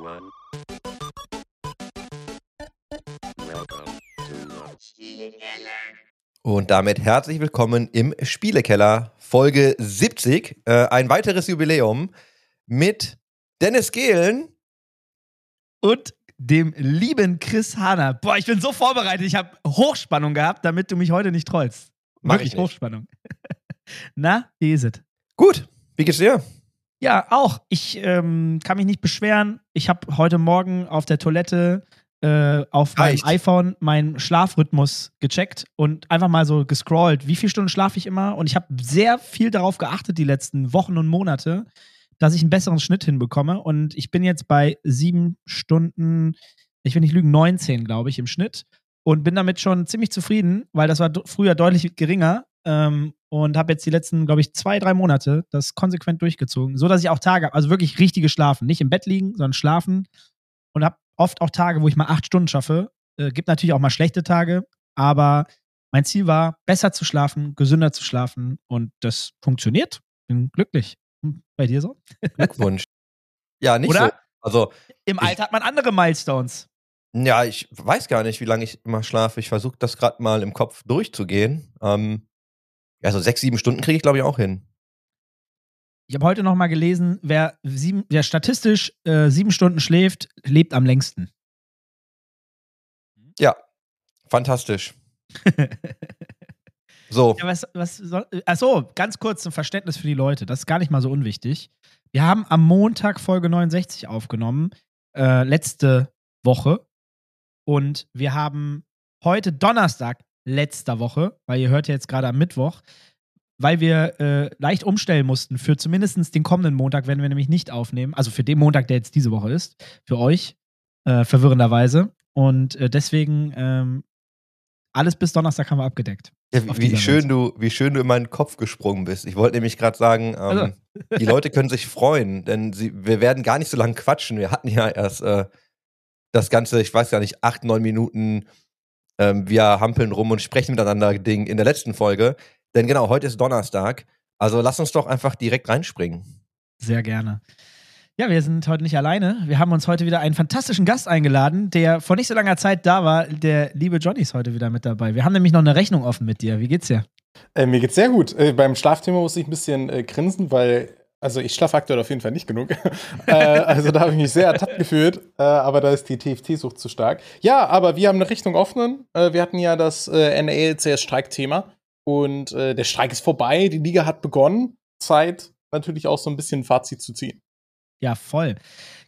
one. Welcome to Und damit herzlich willkommen im Spielekeller, Folge 70. Äh, ein weiteres Jubiläum mit Dennis Gehlen. und dem lieben Chris Hahner. Boah, ich bin so vorbereitet. Ich habe Hochspannung gehabt, damit du mich heute nicht trollst. Mach Wirklich ich nicht. Hochspannung. Na, wie ist es? Gut, wie geht's dir? Ja, auch. Ich ähm, kann mich nicht beschweren. Ich habe heute Morgen auf der Toilette äh, auf Reicht. meinem iPhone meinen Schlafrhythmus gecheckt und einfach mal so gescrollt. Wie viele Stunden schlafe ich immer? Und ich habe sehr viel darauf geachtet die letzten Wochen und Monate, dass ich einen besseren Schnitt hinbekomme. Und ich bin jetzt bei sieben Stunden, ich will nicht lügen, 19, glaube ich, im Schnitt. Und bin damit schon ziemlich zufrieden, weil das war früher deutlich geringer. Ähm, und habe jetzt die letzten, glaube ich, zwei, drei Monate das konsequent durchgezogen, so dass ich auch Tage, hab, also wirklich richtige schlafen, nicht im Bett liegen, sondern schlafen und habe oft auch Tage, wo ich mal acht Stunden schaffe. Äh, gibt natürlich auch mal schlechte Tage, aber mein Ziel war, besser zu schlafen, gesünder zu schlafen und das funktioniert. Bin glücklich. Bei dir so? Glückwunsch. ja, nicht Oder? so. Also, Im Ich- Alter hat man andere Milestones. ja, ich weiß gar nicht, wie lange ich immer schlafe. Ich versuche das gerade mal im Kopf durchzugehen. Ähm, ja, so sechs, sieben Stunden kriege ich, glaube ich, auch hin. Ich habe heute noch mal gelesen, wer, sieben, wer statistisch äh, sieben Stunden schläft, lebt am längsten. Ja, fantastisch. So, Ja, was, was soll, achso, ganz kurz zum Verständnis für die Leute. Das ist gar nicht mal so unwichtig. Wir haben am Montag Folge 69 aufgenommen, äh, letzte Woche. Und wir haben heute Donnerstag letzter Woche, weil ihr hört ja jetzt gerade am Mittwoch, weil wir äh, leicht umstellen mussten für zumindest den kommenden Montag, wenn wir nämlich nicht aufnehmen. Also für den Montag, der jetzt diese Woche ist, für euch, äh, verwirrenderweise. Und äh, deswegen ähm, alles bis Donnerstag haben wir abgedeckt. Ja, wie, wie, schön du, wie schön du in meinen Kopf gesprungen bist. Ich wollte nämlich gerade sagen, ähm, Also. die Leute können sich freuen, denn sie, wir werden gar nicht so lange quatschen. Wir hatten ja erst äh, das Ganze, ich weiß gar nicht, acht, neun Minuten, ähm, wir hampeln rum und sprechen miteinander Ding in der letzten Folge. Denn genau, heute ist Donnerstag. Also lass uns doch einfach direkt reinspringen. Sehr gerne. Ja, wir sind heute nicht alleine. Wir haben uns heute wieder einen fantastischen Gast eingeladen, der vor nicht so langer Zeit da war. Der liebe Johnny ist heute wieder mit dabei. Wir haben nämlich noch eine Rechnung offen mit dir. Wie geht's dir? Äh, mir geht's sehr gut. Äh, beim Schlafthema muss ich ein bisschen äh, grinsen, weil, also ich schlafe aktuell auf jeden Fall nicht genug. äh, also da habe ich mich sehr ertappt gefühlt, äh, aber da ist die TFT-Sucht zu stark. Ja, aber wir haben eine Richtung offen. Äh, wir hatten ja das äh, NALCS-Streikthema und äh, der Streik ist vorbei, die Liga hat begonnen. Zeit, natürlich auch so ein bisschen ein Fazit zu ziehen. Ja, voll.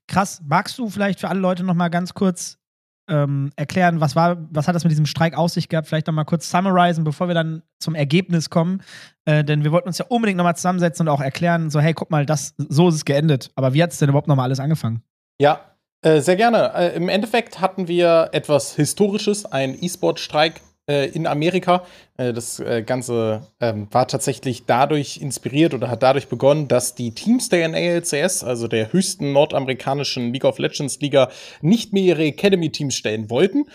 Krass. Magst du vielleicht für alle Leute noch mal ganz kurz ähm, erklären, was war, was hat das mit diesem Streik auf sich gehabt? Vielleicht noch mal kurz summarisen, bevor wir dann zum Ergebnis kommen. Äh, denn wir wollten uns ja unbedingt noch mal zusammensetzen und auch erklären, so hey, guck mal, das, so ist es geendet. Aber wie hat es denn überhaupt noch mal alles angefangen? Ja, äh, sehr gerne. Äh, Im Endeffekt hatten wir etwas Historisches, einen E-Sport-Streik äh, in Amerika. Äh, das äh, Ganze ähm, war tatsächlich dadurch inspiriert oder hat dadurch begonnen, dass die Teams der NALCS, also der höchsten nordamerikanischen League of Legends Liga, nicht mehr ihre Academy-Teams stellen wollten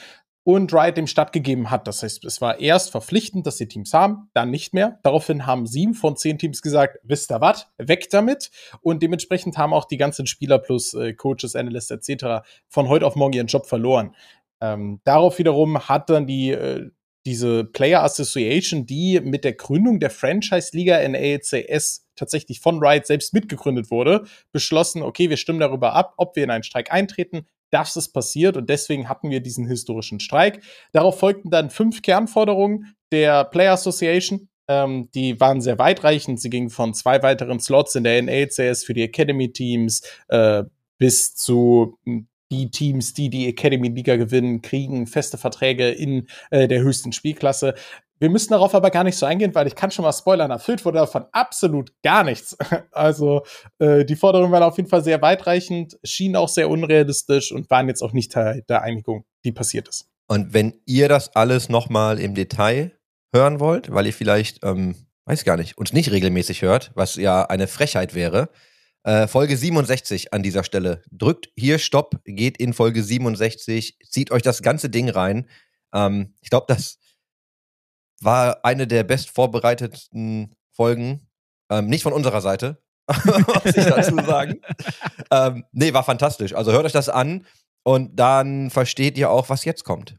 und Riot dem stattgegeben hat. Das heißt, es war erst verpflichtend, dass die Teams haben, dann nicht mehr. Daraufhin haben sieben von zehn Teams gesagt, wisst ihr was, weg damit. Und dementsprechend haben auch die ganzen Spieler plus äh, Coaches, Analysts etc. von heute auf morgen ihren Job verloren. Ähm, darauf wiederum hat dann die äh, diese Player Association, die mit der Gründung der Franchise-Liga NALCS tatsächlich von Riot selbst mitgegründet wurde, beschlossen, okay, wir stimmen darüber ab, ob wir in einen Streik eintreten. Das ist passiert und deswegen hatten wir diesen historischen Streik. Darauf folgten dann fünf Kernforderungen der Player Association. Ähm, die waren sehr weitreichend. Sie gingen von zwei weiteren Slots in der NALCS für die Academy-Teams äh, bis zu mh, die Teams, die die Academy-Liga gewinnen, kriegen feste Verträge in äh, der höchsten Spielklasse. Wir müssen darauf aber gar nicht so eingehen, weil ich kann schon mal spoilern, erfüllt wurde davon absolut gar nichts. Also äh, die Forderungen waren auf jeden Fall sehr weitreichend, schienen auch sehr unrealistisch und waren jetzt auch nicht Teil der Einigung, die passiert ist. Und wenn ihr das alles nochmal im Detail hören wollt, weil ihr vielleicht, ähm, weiß gar nicht, uns nicht regelmäßig hört, was ja eine Frechheit wäre, äh, Folge 67 an dieser Stelle. Drückt hier Stopp, geht in Folge 67, zieht euch das ganze Ding rein. Ähm, ich glaube, das war eine der best vorbereitetsten Folgen. Ähm, nicht von unserer Seite, muss ich dazu sagen. ähm, nee, war fantastisch. Also hört euch das an und dann versteht ihr auch, was jetzt kommt.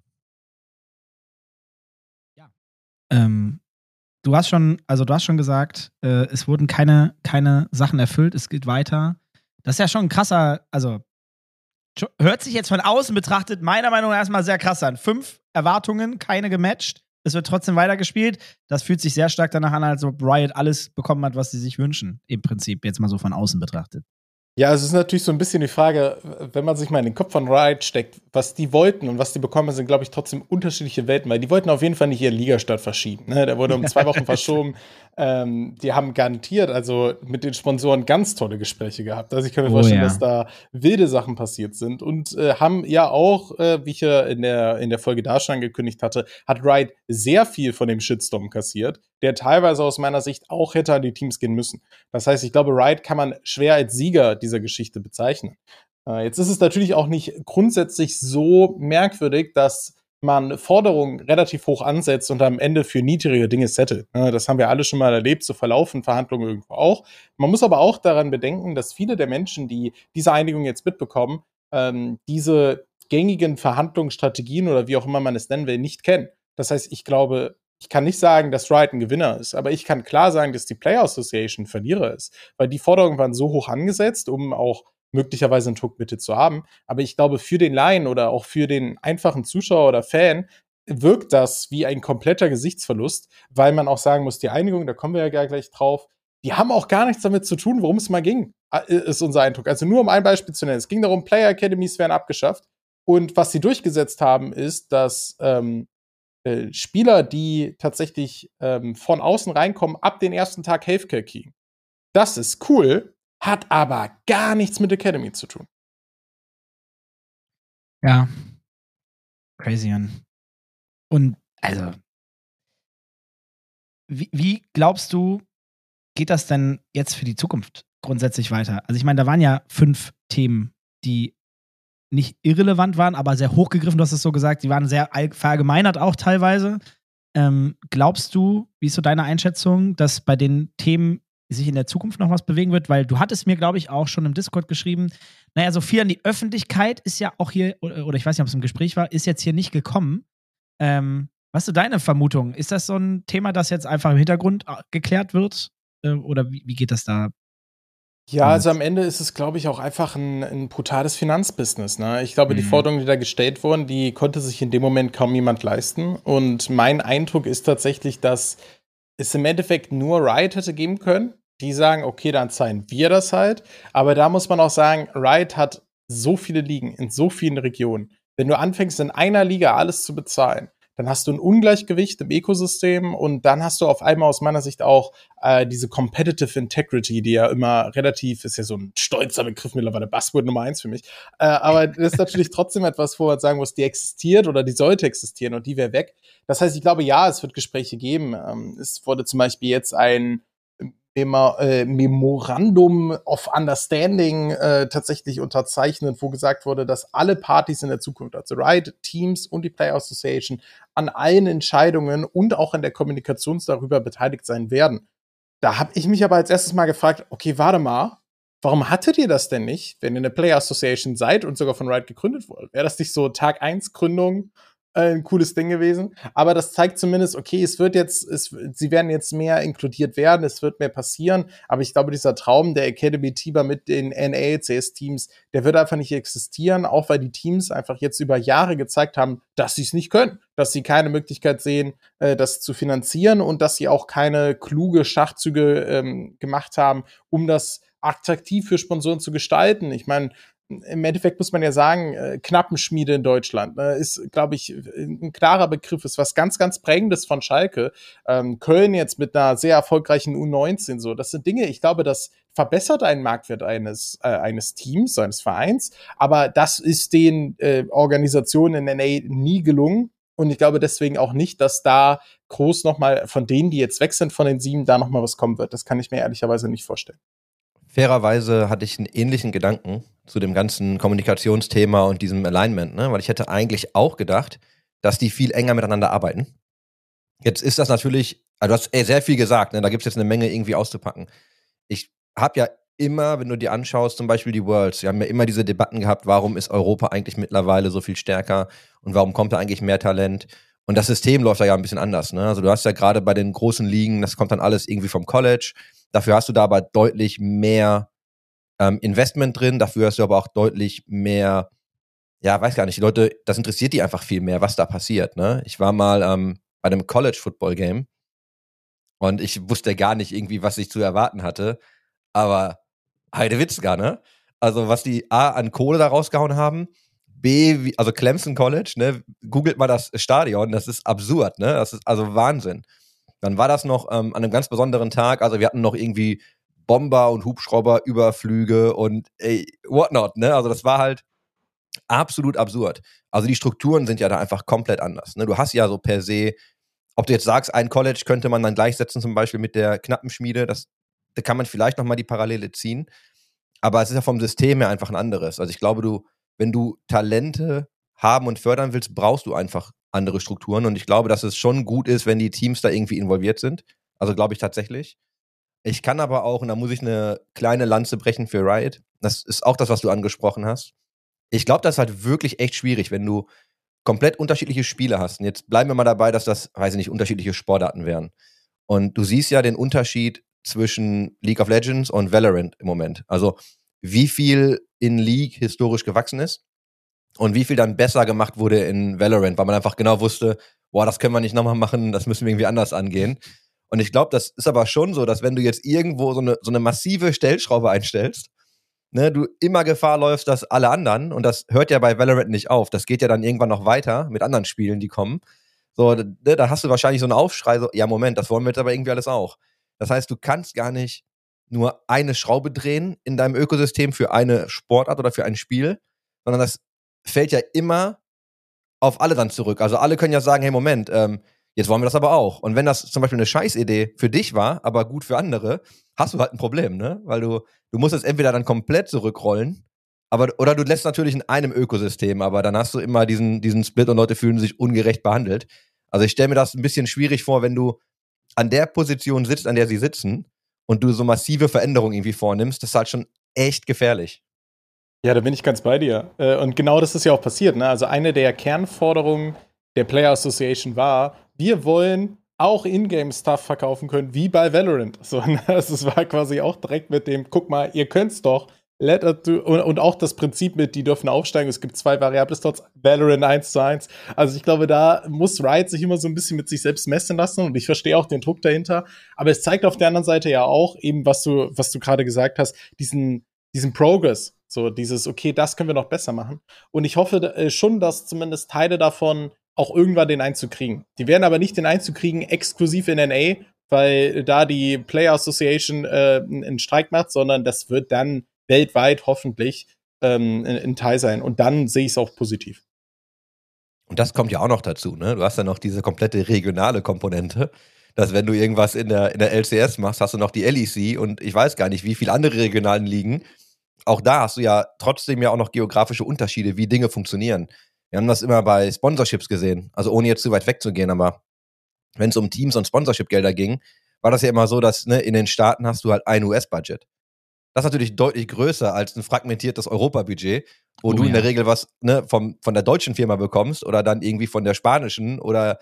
Ähm, du hast schon, also du hast schon gesagt, äh, es wurden keine, keine Sachen erfüllt, es geht weiter. Das ist ja schon ein krasser, also hört sich jetzt von außen betrachtet meiner Meinung nach erstmal sehr krass an. Fünf Erwartungen, keine gematcht. Es wird trotzdem weitergespielt. Das fühlt sich sehr stark danach an, als ob Riot alles bekommen hat, was sie sich wünschen. Im Prinzip, jetzt mal so von außen betrachtet. Ja, es ist natürlich so ein bisschen die Frage, wenn man sich mal in den Kopf von Riot steckt, was die wollten und was die bekommen, sind, glaube ich, trotzdem unterschiedliche Welten, weil die wollten auf jeden Fall nicht ihren Ligastart verschieben. Ne? Der wurde um zwei Wochen verschoben. Ähm, die haben garantiert, also mit den Sponsoren ganz tolle Gespräche gehabt. Also ich kann mir Oh, vorstellen, ja. dass da wilde Sachen passiert sind und äh, haben ja auch, äh, wie ich ja in der, in der Folge da schon angekündigt hatte, hat Riot sehr viel von dem Shitstorm kassiert, der teilweise aus meiner Sicht auch hätte an die Teams gehen müssen. Das heißt, ich glaube, Riot kann man schwer als Sieger dieser Geschichte bezeichnen. Äh, Jetzt ist es natürlich auch nicht grundsätzlich so merkwürdig, dass man Forderungen relativ hoch ansetzt und am Ende für niedrige Dinge settelt. Ne, Das haben wir alle schon mal erlebt, so verlaufen Verhandlungen irgendwo auch. Man muss aber auch daran bedenken, dass viele der Menschen, die diese Einigung jetzt mitbekommen, ähm, diese gängigen Verhandlungsstrategien oder wie auch immer man es nennen will, nicht kennen. Das heißt, ich glaube, ich kann nicht sagen, dass Riot ein Gewinner ist, aber ich kann klar sagen, dass die Player Association Verlierer ist, weil die Forderungen waren so hoch angesetzt, um auch möglicherweise einen Druck Mitte zu haben. Aber ich glaube, für den Laien oder auch für den einfachen Zuschauer oder Fan wirkt das wie ein kompletter Gesichtsverlust, weil man auch sagen muss, die Einigung, da kommen wir ja gleich drauf, die haben auch gar nichts damit zu tun, worum es mal ging, ist unser Eindruck. Also nur um ein Beispiel zu nennen. Es ging darum, Player Academies werden abgeschafft. Und was sie durchgesetzt haben, ist, dass ähm, äh, Spieler, die tatsächlich ähm, von außen reinkommen, ab den ersten Tag Healthcare kriegen. Das ist cool, hat aber gar nichts mit Academy zu tun. Ja. Crazy, Mann. Und, also, wie, wie glaubst du, geht das denn jetzt für die Zukunft grundsätzlich weiter? Also, ich meine, da waren ja fünf Themen, die nicht irrelevant waren, aber sehr hochgegriffen, du hast es so gesagt, die waren sehr all- verallgemeinert auch teilweise. Ähm, glaubst du, wie ist so deine Einschätzung, dass bei den Themen sich in der Zukunft noch was bewegen wird? Weil du hattest mir, glaube ich, auch schon im Discord geschrieben, naja, so viel an die Öffentlichkeit ist ja auch hier, oder, ich weiß nicht, ob es im Gespräch war, ist jetzt hier nicht gekommen. Ähm, was ist deine Vermutung? Ist das so ein Thema, das jetzt einfach im Hintergrund äh, geklärt wird? Äh, oder wie, wie geht das da? Ja, also am Ende ist es, glaube ich, auch einfach ein, ein brutales Finanzbusiness. Ne? Ich glaube, die Mhm. Forderungen, die da gestellt wurden, die konnte sich in dem Moment kaum jemand leisten. Und mein Eindruck ist tatsächlich, dass es im Endeffekt nur Riot hätte geben können. Die sagen, okay, dann zahlen wir das halt. Aber da muss man auch sagen, Riot hat so viele Ligen in so vielen Regionen. Wenn du anfängst, in einer Liga alles zu bezahlen, dann hast du ein Ungleichgewicht im Ökosystem und dann hast du auf einmal aus meiner Sicht auch äh, diese Competitive Integrity, die ja immer relativ, ist ja so ein stolzer Begriff mittlerweile, Buzzword Nummer eins für mich. Äh, aber das ist natürlich trotzdem etwas, wo man sagen muss, die existiert oder die sollte existieren und die wäre weg. Das heißt, ich glaube, ja, es wird Gespräche geben. Ähm, es wurde zum Beispiel jetzt ein Memo äh, Memorandum of Understanding äh, tatsächlich unterzeichnet, wo gesagt wurde, dass alle Partys in der Zukunft, also Riot, Teams und die Player Association, an allen Entscheidungen und auch an der Kommunikation darüber beteiligt sein werden. Da habe ich mich aber als erstes mal gefragt, okay, warte mal, warum hattet ihr das denn nicht, wenn ihr eine Player Association seid und sogar von Riot gegründet wurde? Wäre das nicht so Tag 1 Gründung ein cooles Ding gewesen? Aber das zeigt zumindest, okay, es wird jetzt, es, sie werden jetzt mehr inkludiert werden, es wird mehr passieren, aber ich glaube, dieser Traum der Academy-Teamer mit den NALCS-Teams, der wird einfach nicht existieren, auch weil die Teams einfach jetzt über Jahre gezeigt haben, dass sie es nicht können, dass sie keine Möglichkeit sehen, äh, das zu finanzieren und dass sie auch keine kluge Schachzüge ähm, gemacht haben, um das attraktiv für Sponsoren zu gestalten. Ich meine, im Endeffekt muss man ja sagen, äh, Knappenschmiede in Deutschland ne, ist, glaube ich, ein klarer Begriff, ist was ganz, ganz Prägendes von Schalke. Ähm, Köln jetzt mit einer sehr erfolgreichen U19 so. Das sind Dinge, ich glaube, das verbessert einen Marktwert eines, äh, eines Teams, eines Vereins, aber das ist den äh, Organisationen in NA nie gelungen. Und ich glaube deswegen auch nicht, dass da groß nochmal von denen, die jetzt weg sind von den sieben, da nochmal was kommen wird. Das kann ich mir ehrlicherweise nicht vorstellen. Fairerweise hatte ich einen ähnlichen Gedanken zu dem ganzen Kommunikationsthema und diesem Alignment, ne? weil ich hätte eigentlich auch gedacht, dass die viel enger miteinander arbeiten. Jetzt ist das natürlich, also du hast eh sehr viel gesagt, ne? da gibt es jetzt eine Menge irgendwie auszupacken. Ich habe ja immer, wenn du dir anschaust, zum Beispiel die Worlds, wir haben ja immer diese Debatten gehabt, warum ist Europa eigentlich mittlerweile so viel stärker und warum kommt da eigentlich mehr Talent? Und das System läuft da ja ein bisschen anders. Ne? Also du hast ja gerade bei den großen Ligen, das kommt dann alles irgendwie vom College. Dafür hast du da aber deutlich mehr ähm, Investment drin, dafür hast du aber auch deutlich mehr, ja, weiß gar nicht, die Leute, das interessiert die einfach viel mehr, was da passiert. Ne? Ich war mal ähm, bei einem College-Football-Game und ich wusste gar nicht irgendwie, was ich zu erwarten hatte. Aber Heidewitzka, ne? Also, was die A an Kohle da rausgehauen haben, B, also Clemson College, ne? Googelt mal das Stadion, das ist absurd, ne? Das ist also Wahnsinn. Dann war das noch ähm, an einem ganz besonderen Tag, also wir hatten noch irgendwie Bomber und Hubschrauber, Überflüge und ey, whatnot, ne? Also das war halt absolut absurd. Also die Strukturen sind ja da einfach komplett anders. Ne? Du hast ja so per se, ob du jetzt sagst, ein College könnte man dann gleichsetzen, zum Beispiel mit der Knappenschmiede, das, da kann man vielleicht nochmal die Parallele ziehen. Aber es ist ja vom System her einfach ein anderes. Also ich glaube, du, wenn du Talente haben und fördern willst, brauchst du einfach andere Strukturen. Und ich glaube, dass es schon gut ist, wenn die Teams da irgendwie involviert sind. Also glaube ich tatsächlich. Ich kann aber auch, und da muss ich eine kleine Lanze brechen für Riot. Das ist auch das, was du angesprochen hast. Ich glaube, das ist halt wirklich echt schwierig, wenn du komplett unterschiedliche Spiele hast. Und jetzt bleiben wir mal dabei, dass das, weiß ich nicht, unterschiedliche Sportarten wären. Und du siehst ja den Unterschied zwischen League of Legends und Valorant im Moment. Also wie viel in League historisch gewachsen ist und wie viel dann besser gemacht wurde in Valorant, weil man einfach genau wusste, boah, das können wir nicht nochmal machen, das müssen wir irgendwie anders angehen. Und ich glaube, das ist aber schon so, dass wenn du jetzt irgendwo so eine, so eine massive Stellschraube einstellst, ne, du immer Gefahr läufst, dass alle anderen, und das hört ja bei Valorant nicht auf, das geht ja dann irgendwann noch weiter mit anderen Spielen, die kommen. So, ne, da hast du wahrscheinlich so einen Aufschrei, so, ja, Moment, das wollen wir jetzt aber irgendwie alles auch. Das heißt, du kannst gar nicht nur eine Schraube drehen in deinem Ökosystem für eine Sportart oder für ein Spiel, sondern das fällt ja immer auf alle dann zurück. Also alle können ja sagen, hey Moment, ähm, jetzt wollen wir das aber auch. Und wenn das zum Beispiel eine Scheißidee für dich war, aber gut für andere, hast du halt ein Problem, ne? Weil du, du musst es entweder dann komplett zurückrollen, aber, oder du lässt natürlich in einem Ökosystem, aber dann hast du immer diesen, diesen Split und Leute fühlen sich ungerecht behandelt. Also ich stelle mir das ein bisschen schwierig vor, wenn du an der Position sitzt, an der sie sitzen und du so massive Veränderungen irgendwie vornimmst, das ist halt schon echt gefährlich. Ja, da bin ich ganz bei dir. Äh, und genau das ist ja auch passiert. Ne? Also eine der Kernforderungen der Player Association war, wir wollen auch Ingame-Stuff verkaufen können, wie bei Valorant. So, ne? also es war quasi auch direkt mit dem, guck mal, ihr könnt's doch. Do, und, auch das Prinzip mit, die dürfen aufsteigen. Es gibt zwei Variable Slots, Valorant 1 zu 1. Also ich glaube, da muss Riot sich immer so ein bisschen mit sich selbst messen lassen und ich verstehe auch den Druck dahinter. Aber es zeigt auf der anderen Seite ja auch eben, was du, was du gerade gesagt hast, diesen, diesen Progress. So dieses, okay, das können wir noch besser machen. Und ich hoffe äh, schon, dass zumindest Teile davon auch irgendwann den Einzug kriegen. Die werden aber nicht den Einzug kriegen exklusiv in NA, weil da die Player Association äh, einen Streik macht, sondern das wird dann weltweit hoffentlich ähm, ein Teil sein. Und dann sehe ich es auch positiv. Und das kommt ja auch noch dazu, ne? Du hast ja noch diese komplette regionale Komponente, dass wenn du irgendwas in der, in der LCS machst, hast du noch die LEC und ich weiß gar nicht, wie viele andere regionalen Ligen. Auch da hast du ja trotzdem ja auch noch geografische Unterschiede, wie Dinge funktionieren. Wir haben das immer bei Sponsorships gesehen, also ohne jetzt zu weit wegzugehen, aber wenn es um Teams und Sponsorship-Gelder ging, war das ja immer so, dass ne, in den Staaten hast du halt ein US-Budget. Das ist natürlich deutlich größer als ein fragmentiertes Europabudget, wo oh, du in der Regel was ne, vom, von der deutschen Firma bekommst oder dann irgendwie von der spanischen oder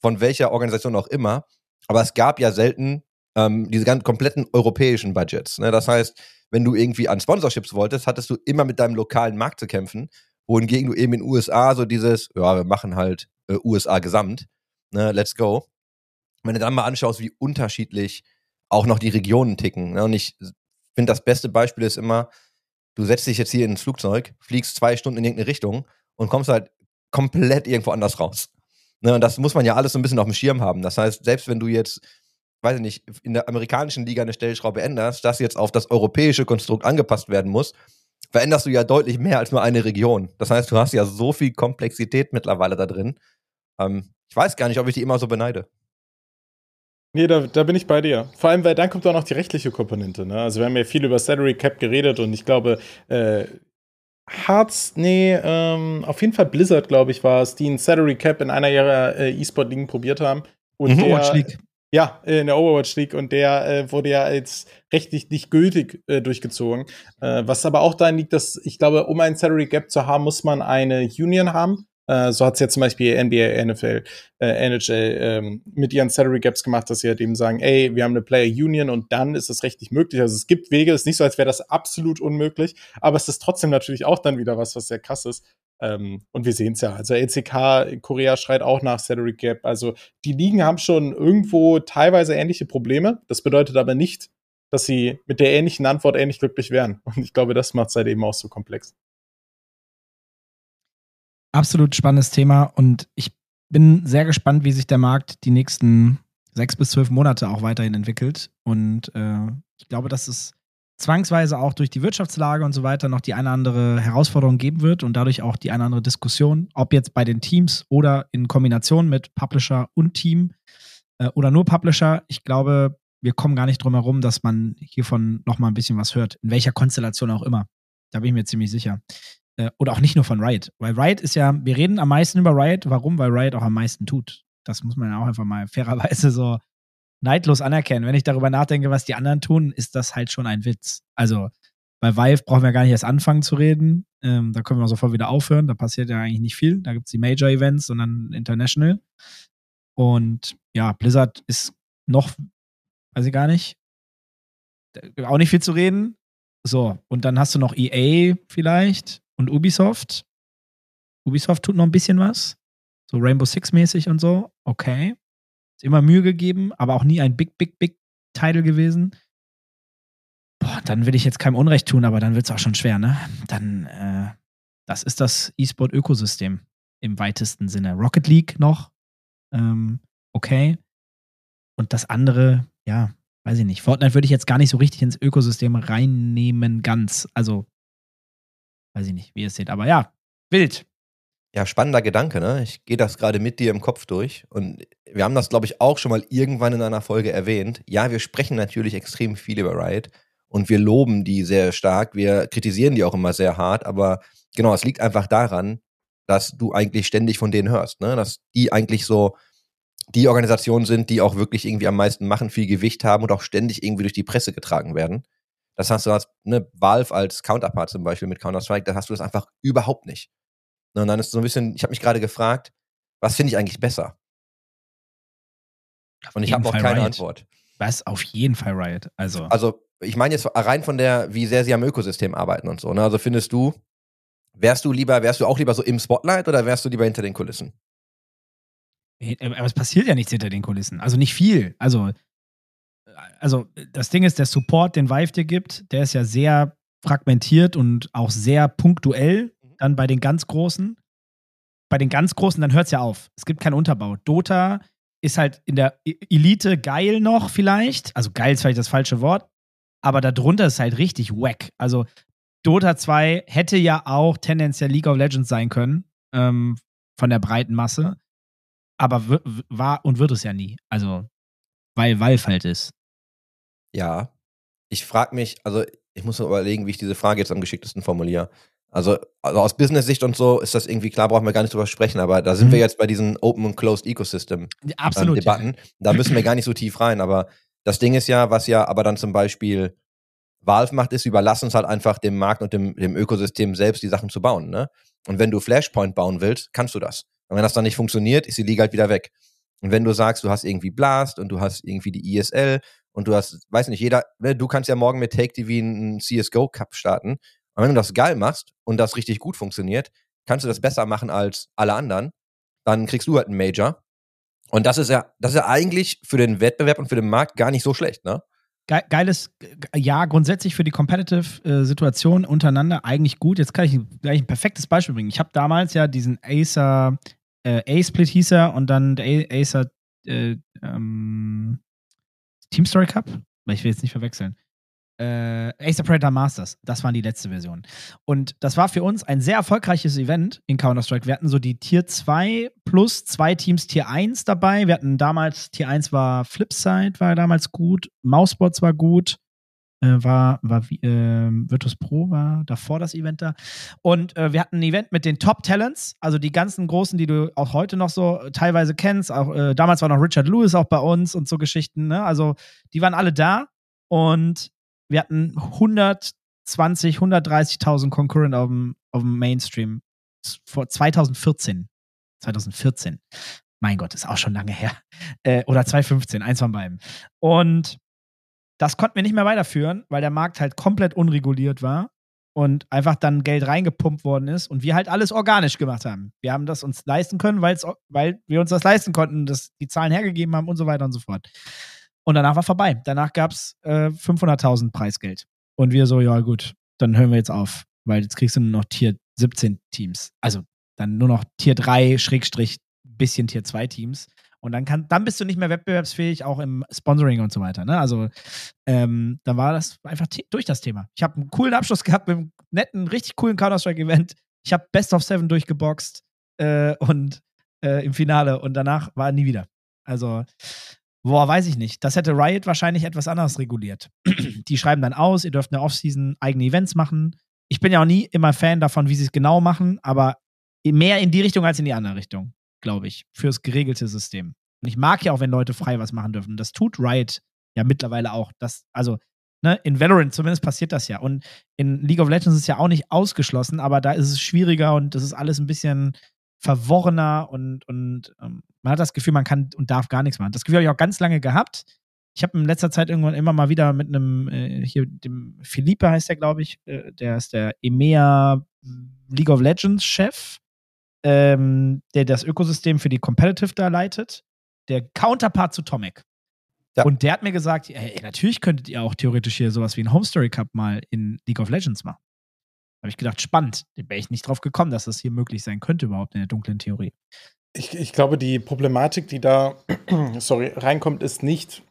von welcher Organisation auch immer. Aber es gab ja selten ähm, diese ganzen kompletten europäischen Budgets. Ne? Das heißt, wenn du irgendwie an Sponsorships wolltest, hattest du immer mit deinem lokalen Markt zu kämpfen, wohingegen du eben in den USA so dieses, ja, wir machen halt äh, USA gesamt, ne, let's go. Wenn du dann mal anschaust, wie unterschiedlich auch noch die Regionen ticken. Ne? Und ich finde, das beste Beispiel ist immer, du setzt dich jetzt hier ins Flugzeug, fliegst zwei Stunden in irgendeine Richtung und kommst halt komplett irgendwo anders raus. Ne, und das muss man ja alles so ein bisschen auf dem Schirm haben. Das heißt, selbst wenn du jetzt, weiß ich nicht, in der amerikanischen Liga eine Stellschraube änderst, das jetzt auf das europäische Konstrukt angepasst werden muss, veränderst du ja deutlich mehr als nur eine Region. Das heißt, du hast ja so viel Komplexität mittlerweile da drin. Ähm, ich weiß gar nicht, ob ich die immer so beneide. Nee, da, da bin ich bei dir. Vor allem, weil dann kommt auch noch die rechtliche Komponente. Ne? Also wir haben ja viel über Salary Cap geredet und ich glaube, äh, Hearts, nee, ähm, auf jeden Fall Blizzard, glaube ich, war es, die ein Salary Cap in einer ihrer äh, E-Sport-Ligen probiert haben. Und mhm, der, Watch League. Ja, in der Overwatch League und der äh, wurde ja als rechtlich nicht gültig äh, durchgezogen. Äh, was aber auch daran liegt, dass ich glaube, um ein Salary Gap zu haben, muss man eine Union haben. Äh, so hat es ja zum Beispiel NBA, NFL, äh, NHL ähm, mit ihren Salary Gaps gemacht, dass sie halt eben sagen, ey, wir haben eine Player Union und dann ist das rechtlich möglich. Also es gibt Wege, es ist nicht so, als wäre das absolut unmöglich, aber es ist trotzdem natürlich auch dann wieder was, was sehr krass ist. Ähm, und wir sehen es ja. Also LCK Korea schreit auch nach Salary Gap. Also die Ligen haben schon irgendwo teilweise ähnliche Probleme. Das bedeutet aber nicht, dass sie mit der ähnlichen Antwort ähnlich glücklich wären. Und ich glaube, das macht es halt eben auch so komplex. Absolut spannendes Thema und ich bin sehr gespannt, wie sich der Markt die nächsten sechs bis zwölf Monate auch weiterhin entwickelt. Und äh, ich glaube, dass es zwangsweise auch durch die Wirtschaftslage und so weiter noch die eine andere Herausforderung geben wird und dadurch auch die eine andere Diskussion, ob jetzt bei den Teams oder in Kombination mit Publisher und Team äh, oder nur Publisher. Ich glaube, wir kommen gar nicht drum herum, dass man hiervon noch mal ein bisschen was hört, in welcher Konstellation auch immer. Da bin ich mir ziemlich sicher. Äh, oder auch nicht nur von Riot, weil Riot ist ja, wir reden am meisten über Riot. Warum? Weil Riot auch am meisten tut. Das muss man ja auch einfach mal fairerweise so neidlos anerkennen. Wenn ich darüber nachdenke, was die anderen tun, ist das halt schon ein Witz. Also bei Vive brauchen wir gar nicht erst anfangen zu reden. Ähm, da können wir sofort wieder aufhören. Da passiert ja eigentlich nicht viel. Da gibt es die Major-Events, sondern International. Und ja, Blizzard ist noch, weiß ich gar nicht, auch nicht viel zu reden. So, und dann hast du noch EA vielleicht und Ubisoft. Ubisoft tut noch ein bisschen was. So Rainbow Six mäßig und so. Okay immer Mühe gegeben, aber auch nie ein Big, Big, Big Title gewesen. Boah, dann will ich jetzt keinem Unrecht tun, aber dann wird es auch schon schwer, ne? Dann, äh, das ist das E-Sport-Ökosystem im weitesten Sinne. Rocket League noch, ähm, okay. Und das andere, ja, weiß ich nicht. Fortnite würde ich jetzt gar nicht so richtig ins Ökosystem reinnehmen, ganz. Also, weiß ich nicht, wie ihr es seht. Aber ja, wild. Ja, spannender Gedanke, ne? Ich gehe das gerade mit dir im Kopf durch. Und wir haben das, glaube ich, auch schon mal irgendwann in einer Folge erwähnt. Ja, wir sprechen natürlich extrem viel über Riot und wir loben die sehr stark. Wir kritisieren die auch immer sehr hart, aber genau, es liegt einfach daran, dass du eigentlich ständig von denen hörst, ne? Dass die eigentlich so die Organisationen sind, die auch wirklich irgendwie am meisten machen, viel Gewicht haben und auch ständig irgendwie durch die Presse getragen werden. Das hast du als ne, Valve als Counterpart zum Beispiel mit Counter-Strike, da hast du das einfach überhaupt nicht. Und dann ist so ein bisschen, ich habe mich gerade gefragt, was finde ich eigentlich besser? Auf Und ich habe noch Fall keine Riot. Antwort. Was? Auf jeden Fall Riot. Also, Also, ich meine jetzt rein von der, wie sehr sie am Ökosystem arbeiten und so. Ne? Also findest du, wärst du lieber, wärst du auch lieber so im Spotlight oder wärst du lieber hinter den Kulissen? äh, aber es passiert ja nichts hinter den Kulissen. Also nicht viel. Also, also das Ding ist, der Support, den Vive dir gibt, der ist ja sehr fragmentiert und auch sehr punktuell. Dann bei den ganz Großen. Bei den ganz Großen, dann hört es ja auf. Es gibt keinen Unterbau. Dota ist halt in der E- Elite geil noch vielleicht. Also geil ist vielleicht das falsche Wort. Aber darunter ist halt richtig wack. Also Dota 2 hätte ja auch tendenziell League of Legends sein können. Ähm, von der breiten Masse. Aber war und wird es ja nie. Also, weil Valve halt ist. Ja. Ich frage mich, also ich muss mir überlegen, wie ich diese Frage jetzt am geschicktesten formuliere. Also, also aus Business-Sicht und so ist das irgendwie klar, brauchen wir gar nicht drüber sprechen, aber da sind Mhm. wir jetzt bei diesen Open und Closed Ecosystem ähm. Debatten. Da müssen wir gar nicht so tief rein, aber das Ding ist ja, was ja aber dann zum Beispiel Valve macht, ist, überlassen es halt einfach dem Markt und dem, dem Ökosystem selbst, die Sachen zu bauen. Ne? Und wenn du Flashpoint bauen willst, kannst du das. Und wenn das dann nicht funktioniert, ist die Liga halt wieder weg. Und wenn du sagst, du hast irgendwie Blast und du hast irgendwie die ISL und du hast, weiß nicht, jeder, ne, du kannst ja morgen mit Take TV einen CSGO Cup starten. Und wenn du das geil machst und das richtig gut funktioniert, kannst du das besser machen als alle anderen, dann kriegst du halt einen Major. Und das ist ja, das ist ja eigentlich für den Wettbewerb und für den Markt gar nicht so schlecht, ne? Ge geiles, ge- ja, grundsätzlich für die Competitive-Situation untereinander eigentlich gut. Jetzt kann ich gleich ein perfektes Beispiel bringen. Ich habe damals ja diesen Acer, äh, A-Split hieß er und dann der Acer äh, ähm, Team Story Cup? Ich will jetzt nicht verwechseln. Äh, Acer Predator Masters, das war die letzte Version. Und das war für uns ein sehr erfolgreiches Event in Counter-Strike. Wir hatten so die Tier 2 plus zwei Teams Tier 1 dabei. Wir hatten damals, Tier 1 war Flipside, war damals gut, Mousebots war gut. Äh, war, war ähm, Virtus Pro war davor das Event da. Und äh, wir hatten ein Event mit den Top Talents, also die ganzen Großen, die du auch heute noch so teilweise kennst. Auch äh, damals war noch Richard Lewis auch bei uns und so Geschichten. Ne? Also die waren alle da und wir hatten 120, 130.000 Concurrent auf dem, auf dem Mainstream vor 2014. 2014. Mein Gott, ist auch schon lange her. Äh, oder 2015, eins von beiden. Und das konnten wir nicht mehr weiterführen, weil der Markt halt komplett unreguliert war und einfach dann Geld reingepumpt worden ist und wir halt alles organisch gemacht haben. Wir haben das uns leisten können, weil wir uns das leisten konnten, dass die Zahlen hergegeben haben und so weiter und so fort. Und danach war vorbei. Danach gab es äh, 500.000 Preisgeld. Und wir so, ja gut, dann hören wir jetzt auf, weil jetzt kriegst du nur noch Tier 17 Teams. Also dann nur noch Tier 3, Schrägstrich, bisschen Tier 2 Teams. Und dann kann, dann bist du nicht mehr wettbewerbsfähig, auch im Sponsoring und so weiter. Ne? Also ähm, dann war das einfach durch das Thema. Ich habe einen coolen Abschluss gehabt mit einem netten, richtig coolen Counter-Strike-Event. Ich habe Best of Seven durchgeboxt äh, und äh, im Finale und danach war nie wieder. Also, boah, weiß ich nicht. Das hätte Riot wahrscheinlich etwas anders reguliert. Die schreiben dann aus, ihr dürft in der Offseason eigene Events machen. Ich bin ja auch nie immer Fan davon, wie sie es genau machen, aber mehr in die Richtung als in die andere Richtung, glaube ich, fürs geregelte System. Und ich mag ja auch, wenn Leute frei was machen dürfen. Das tut Riot ja mittlerweile auch. Das, also, ne, in Valorant zumindest passiert das ja. Und in League of Legends ist es ja auch nicht ausgeschlossen, aber da ist es schwieriger und das ist alles ein bisschen verworrener und, und ähm, man hat das Gefühl, man kann und darf gar nichts machen. Das Gefühl habe ich auch ganz lange gehabt. Ich habe in letzter Zeit irgendwann immer mal wieder mit einem, äh, hier, dem Philippe heißt der, glaube ich, äh, der ist der EMEA League of Legends Chef, ähm, der das Ökosystem für die Competitive da leitet. Der Counterpart zu Tomek. Ja. Und der hat mir gesagt, ey, natürlich könntet ihr auch theoretisch hier sowas wie einen Home Story Cup mal in League of Legends machen. Habe ich gedacht, spannend. Da wäre ich nicht drauf gekommen, dass das hier möglich sein könnte überhaupt in der dunklen Theorie. Ich, ich glaube, die Problematik, die da sorry, reinkommt, ist nicht,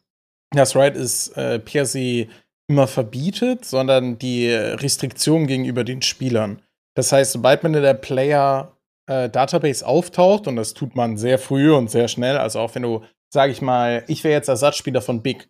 dass Riot es äh, per se immer verbietet, sondern die Restriktion gegenüber den Spielern. Das heißt, sobald man in der Player äh, Database auftaucht, und das tut man sehr früh und sehr schnell, also auch wenn du, sage ich mal, ich wäre jetzt Ersatzspieler von Big,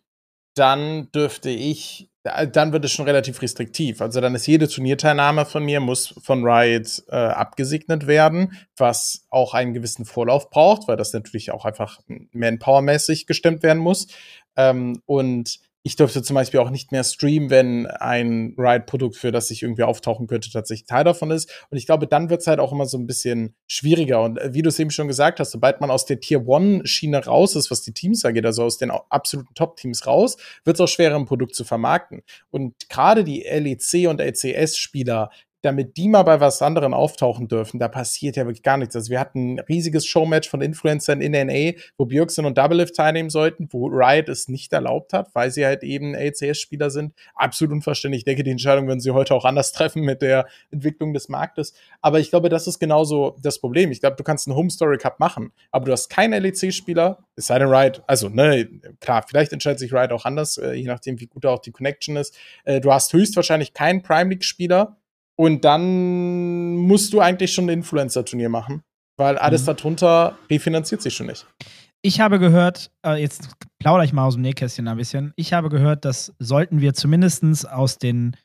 dann dürfte ich, da- dann wird es schon relativ restriktiv. Also dann ist jede Turnierteilnahme von mir muss von Riot äh, abgesegnet werden, was auch einen gewissen Vorlauf braucht, weil das natürlich auch einfach manpowermäßig gestemmt werden muss. Ähm, und ich dürfte zum Beispiel auch nicht mehr streamen, wenn ein Riot-Produkt, für das ich irgendwie auftauchen könnte, tatsächlich Teil davon ist. Und ich glaube, dann wird es halt auch immer so ein bisschen schwieriger. Und äh, wie du es eben schon gesagt hast, sobald man aus der Tier-One-Schiene raus ist, was die Teams angeht, also aus den absoluten Top-Teams raus, wird es auch schwerer, ein Produkt zu vermarkten. Und gerade die LEC und LCS-Spieler, damit die mal bei was anderem auftauchen dürfen, da passiert ja wirklich gar nichts. Also wir hatten ein riesiges Showmatch von Influencern in NA, wo Björksen und Double Lift teilnehmen sollten, wo Riot es nicht erlaubt hat, weil sie halt eben LCS-Spieler sind. Absolut unverständlich. Ich denke, die Entscheidung würden sie heute auch anders treffen mit der Entwicklung des Marktes. Aber ich glaube, das ist genauso das Problem. Ich glaube, du kannst einen Home Story Cup machen, aber du hast keinen LEC-Spieler, es sei denn Riot, also, ne, klar, vielleicht entscheidet sich Riot auch anders, äh, je nachdem, wie gut auch die Connection ist. Äh, du hast höchstwahrscheinlich keinen Prime League-Spieler, und dann musst du eigentlich schon ein Influencer-Turnier machen, weil alles Mhm. darunter refinanziert sich schon nicht. Ich habe gehört, äh, jetzt plaudere ich mal aus dem Nähkästchen ein bisschen. Ich habe gehört, dass sollten wir zumindestens aus den,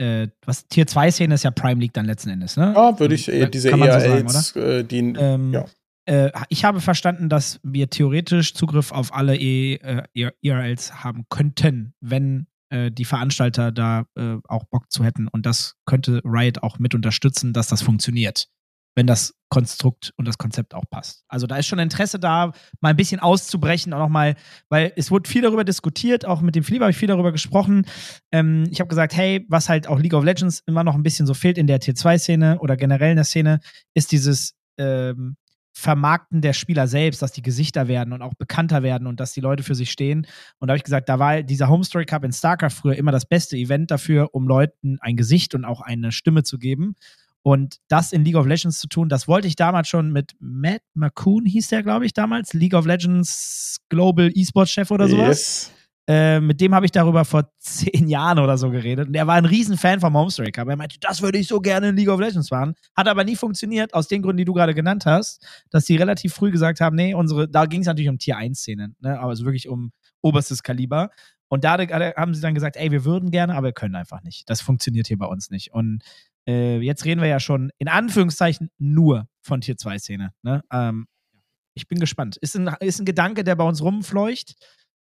äh, was Tier 2 Szene ist ja Prime League dann letzten Endes, ne? Ja, würde ich äh, diese man so sagen, ERLs, äh, die Ähm, ja. äh, ich habe verstanden, dass wir theoretisch Zugriff auf alle e äh, ERLs haben könnten, wenn äh, die Veranstalter da äh, auch Bock zu hätten. Und das könnte Riot auch mit unterstützen, dass das funktioniert, wenn das Konstrukt und das Konzept auch passt. Also da ist schon Interesse da, mal ein bisschen auszubrechen, auch nochmal, weil es wurde viel darüber diskutiert, auch mit dem Philipp habe ich viel darüber gesprochen. Ähm, ich habe gesagt, hey, was halt auch League of Legends immer noch ein bisschen so fehlt in der Tier-2-Szene oder generell in der Szene, ist dieses ähm, Vermarkten der Spieler selbst, dass die Gesichter werden und auch bekannter werden und dass die Leute für sich stehen. Und da habe ich gesagt, da war dieser Home Story Cup in StarCraft früher immer das beste Event dafür, um Leuten ein Gesicht und auch eine Stimme zu geben. Und das in League of Legends zu tun, das wollte ich damals schon mit Matt McCoon, hieß der, glaube ich, damals, League of Legends Global E-Sports-Chef oder sowas. Yes. Äh, mit dem habe ich darüber vor zehn Jahren oder so geredet. Und er war ein Riesenfan vom Home Story Cup. Er meinte, das würde ich so gerne in League of Legends machen. Hat aber nie funktioniert, aus den Gründen, die du gerade genannt hast, dass die relativ früh gesagt haben, nee, unsere, da ging es natürlich um Tier 1-Szenen, ne? aber also wirklich um oberstes Kaliber. Und da haben sie dann gesagt, ey, wir würden gerne, aber wir können einfach nicht. Das funktioniert hier bei uns nicht. Und äh, jetzt reden wir ja schon in Anführungszeichen nur von Tier 2 Szene. Ne? Ähm, ich bin gespannt. Ist ein, ist ein Gedanke, der bei uns rumfleucht.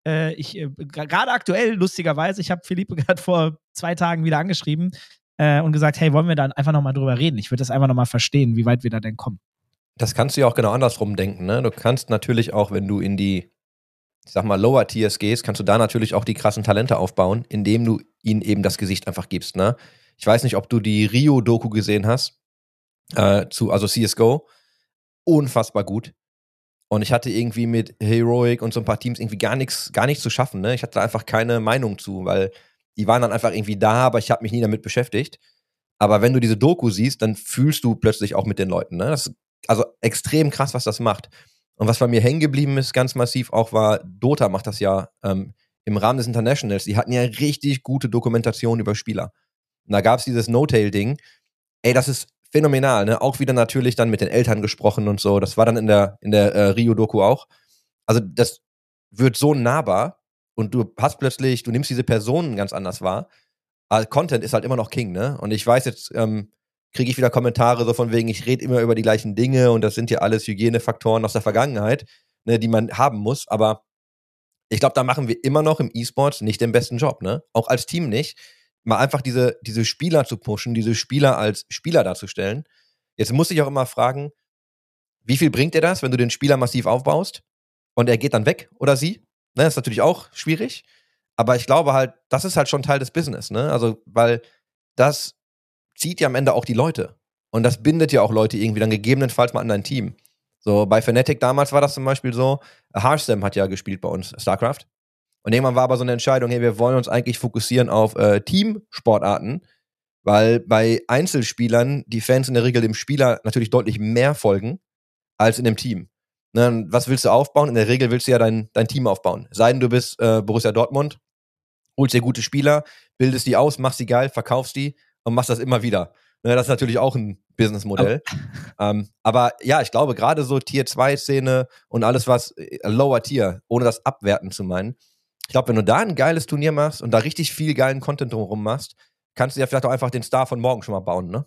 Äh, ich, äh, gerade aktuell, lustigerweise, ich habe Philippe gerade vor zwei Tagen wieder angeschrieben äh, und gesagt, hey, wollen wir dann einfach nochmal drüber reden? Ich würde das einfach nochmal verstehen, wie weit wir da denn kommen. Das kannst du ja auch genau andersrum denken. Ne? Du kannst natürlich auch, wenn du in die, ich sag mal, Lower Tiers gehst, kannst du da natürlich auch die krassen Talente aufbauen, indem du ihnen eben das Gesicht einfach gibst. Ne? Ich weiß nicht, ob du die Rio-Doku gesehen hast, äh, zu, also CSGO. Unfassbar gut. Und ich hatte irgendwie mit Heroic und so ein paar Teams irgendwie gar nichts, gar nichts zu schaffen. Ne? Ich hatte da einfach keine Meinung zu, weil die waren dann einfach irgendwie da, aber ich habe mich nie damit beschäftigt. Aber wenn du diese Doku siehst, dann fühlst du plötzlich auch mit den Leuten. Ne? Das ist also extrem krass, was das macht. Und was bei mir hängen geblieben ist, ganz massiv auch, war, Dota macht das ja ähm, im Rahmen des Internationals. Die hatten ja richtig gute Dokumentation über Spieler. Und da gab es dieses No-Tail-Ding. Ey, das ist phänomenal, ne? Auch wieder natürlich dann mit den Eltern gesprochen und so. Das war dann in der, in der äh, Rio-Doku auch. Also das wird so nahbar und du hast plötzlich, du nimmst diese Personen ganz anders wahr. Aber Content ist halt immer noch King, ne? Und ich weiß jetzt, ähm, kriege ich wieder Kommentare so von wegen, ich rede immer über die gleichen Dinge und das sind ja alles Hygienefaktoren aus der Vergangenheit, ne, die man haben muss. Aber ich glaube, da machen wir immer noch im E-Sports nicht den besten Job, ne? Auch als Team nicht mal einfach diese, diese Spieler zu pushen, diese Spieler als Spieler darzustellen. Jetzt muss ich auch immer fragen, wie viel bringt dir das, wenn du den Spieler massiv aufbaust und er geht dann weg oder sie? Ne, das ist natürlich auch schwierig. Aber ich glaube halt, das ist halt schon Teil des Business, ne? Also, weil das zieht ja am Ende auch die Leute. Und das bindet ja auch Leute irgendwie dann gegebenenfalls mal an dein Team. So, bei Fnatic damals war das zum Beispiel so, Harstem hat ja gespielt bei uns, StarCraft. Und irgendwann war aber so eine Entscheidung, hey, wir wollen uns eigentlich fokussieren auf äh, Teamsportarten, weil bei Einzelspielern die Fans in der Regel dem Spieler natürlich deutlich mehr folgen als in dem Team. Ne, was willst du aufbauen? In der Regel willst du ja dein, dein Team aufbauen. Sei denn, du bist äh, Borussia Dortmund, holst dir gute Spieler, bildest die aus, machst sie geil, verkaufst die und machst das immer wieder. Ne, das ist natürlich auch ein Businessmodell. ähm, aber ja, ich glaube, gerade so Tier 2 Szene und alles was äh, Lower Tier, ohne das abwerten zu meinen, glaube, wenn du da ein geiles Turnier machst und da richtig viel geilen Content drumherum machst, kannst du ja vielleicht auch einfach den Star von morgen schon mal bauen, ne?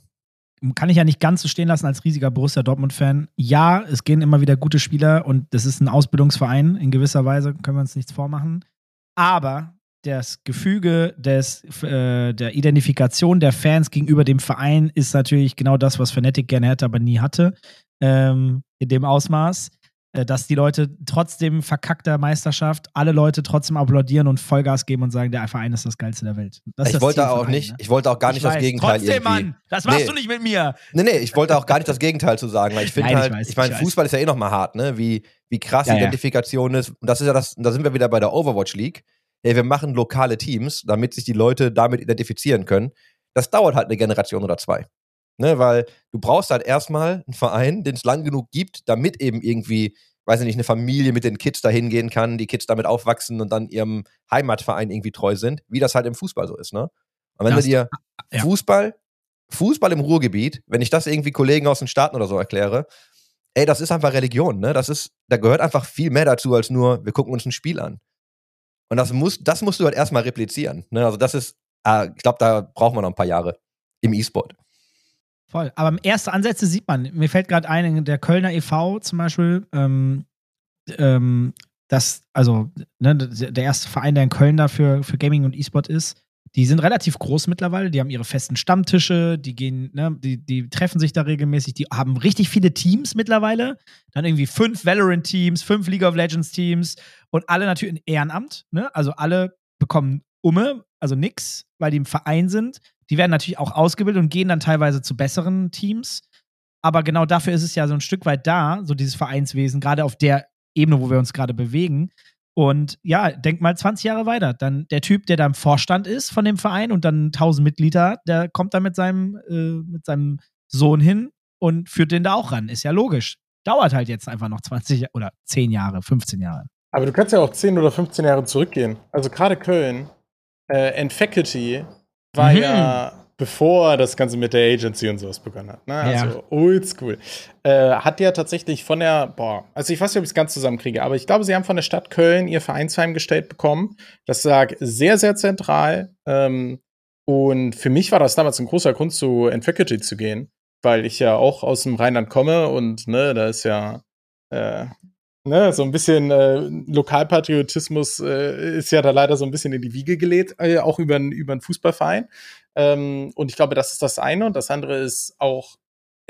Kann ich ja nicht ganz so stehen lassen als riesiger Borussia Dortmund-Fan. Ja, es gehen immer wieder gute Spieler und das ist ein Ausbildungsverein. In gewisser Weise können wir uns nichts vormachen. Aber das Gefüge des, äh, der Identifikation der Fans gegenüber dem Verein ist natürlich genau das, was Fnatic gerne hätte, aber nie hatte. Ähm, in dem Ausmaß. Äh, dass die Leute trotzdem verkackter Meisterschaft, alle Leute trotzdem applaudieren und Vollgas geben und sagen, der Verein ist das Geilste der Welt. ich das wollte auch nicht, ne? ich wollte auch gar nicht ich das. Gegenteil trotzdem, irgendwie. Mann, das machst nee. du nicht mit mir. Nee, nee, ich wollte auch gar nicht das Gegenteil zu sagen, weil ich finde halt, ich, ich meine, Fußball ist ja eh nochmal hart, ne, wie, wie krass ja, Identifikation ja. ist. Und das ist ja das, da sind wir wieder bei der Overwatch League. Hey, wir machen lokale Teams, damit sich die Leute damit identifizieren können. Das dauert halt eine Generation oder zwei. Ne, weil du brauchst halt erstmal einen Verein, den es lang genug gibt, damit eben irgendwie weiß ich nicht, eine Familie mit den Kids da hingehen kann, die Kids damit aufwachsen und dann ihrem Heimatverein irgendwie treu sind, wie das halt im Fußball so ist, ne? Und wenn das, du dir ja. Fußball, Fußball im Ruhrgebiet, wenn ich das irgendwie Kollegen aus den Staaten oder so erkläre, ey, das ist einfach Religion, ne? Das ist, da gehört einfach viel mehr dazu als nur, wir gucken uns ein Spiel an. Und das muss, das musst du halt erstmal replizieren. Ne? Also das ist, ah, ich glaube, da brauchen wir noch ein paar Jahre im E-Sport. Voll. Aber erste Ansätze sieht man. Mir fällt gerade ein, der Kölner e.V. zum Beispiel, ähm, ähm, das, also ne, der erste Verein, der in Köln da für, für Gaming und E-Sport ist, die sind relativ groß mittlerweile, die haben ihre festen Stammtische, die gehen, ne, die, die treffen sich da regelmäßig, die haben richtig viele Teams mittlerweile. Dann irgendwie fünf Valorant-Teams, fünf League of Legends-Teams und alle natürlich in Ehrenamt, ne? Also alle bekommen Umme, also nix, weil die im Verein sind. Die werden natürlich auch ausgebildet und gehen dann teilweise zu besseren Teams. Aber genau dafür ist es ja so ein Stück weit da, so dieses Vereinswesen, gerade auf der Ebene, wo wir uns gerade bewegen. Und ja, denk mal 20 Jahre weiter. Dann der Typ, der da im Vorstand ist von dem Verein und dann 1000 Mitglieder der kommt da mit seinem, äh, mit seinem Sohn hin und führt den da auch ran. Ist ja logisch. Dauert halt jetzt einfach noch 20 oder 10 Jahre, 15 Jahre. Aber du kannst ja auch 10 oder 15 Jahre zurückgehen. Also gerade Köln, äh, and Faculty war mhm. ja bevor das Ganze mit der Agency und sowas begonnen hat. Ne? Also Ja. oldschool. Äh, hat ja tatsächlich von der, boah, also ich weiß nicht, ob ich es ganz zusammenkriege, aber ich glaube, sie haben von der Stadt Köln ihr Vereinsheim gestellt bekommen. Das lag sehr, sehr zentral. Ähm, und für mich war das damals ein großer Grund, zu Entfaculty zu gehen, weil ich ja auch aus dem Rheinland komme und ne, da ist ja äh, ne, so ein bisschen äh, Lokalpatriotismus äh, ist ja da leider so ein bisschen in die Wiege gelegt, äh, auch über über einen Fußballverein. Ähm, und ich glaube, das ist das eine. Und das andere ist auch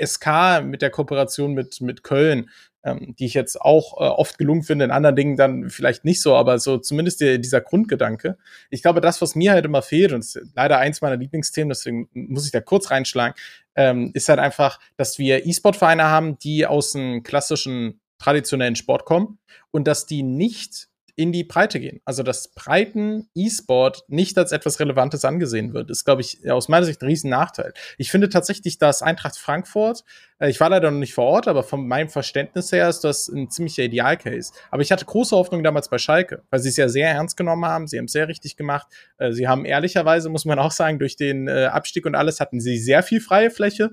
SK mit der Kooperation mit, mit Köln, ähm, die ich jetzt auch äh, oft gelungen finde, in anderen Dingen dann vielleicht nicht so, aber so zumindest der, dieser Grundgedanke. Ich glaube, das, was mir halt immer fehlt, und ist leider eins meiner Lieblingsthemen, deswegen muss ich da kurz reinschlagen, ähm, ist halt einfach, dass wir E-Sport-Vereine haben, die aus dem klassischen traditionellen Sport kommen und dass die nicht in die Breite gehen. Also dass Breiten E-Sport nicht als etwas Relevantes angesehen wird, ist, glaube ich, aus meiner Sicht ein riesen Nachteil. Ich finde tatsächlich, dass Eintracht Frankfurt, äh, ich war leider noch nicht vor Ort, aber von meinem Verständnis her ist das ein ziemlicher Idealcase. Aber ich hatte große Hoffnung damals bei Schalke, weil sie es ja sehr ernst genommen haben, sie haben es sehr richtig gemacht. Äh, sie haben ehrlicherweise, muss man auch sagen, durch den äh, Abstieg und alles hatten sie sehr viel freie Fläche,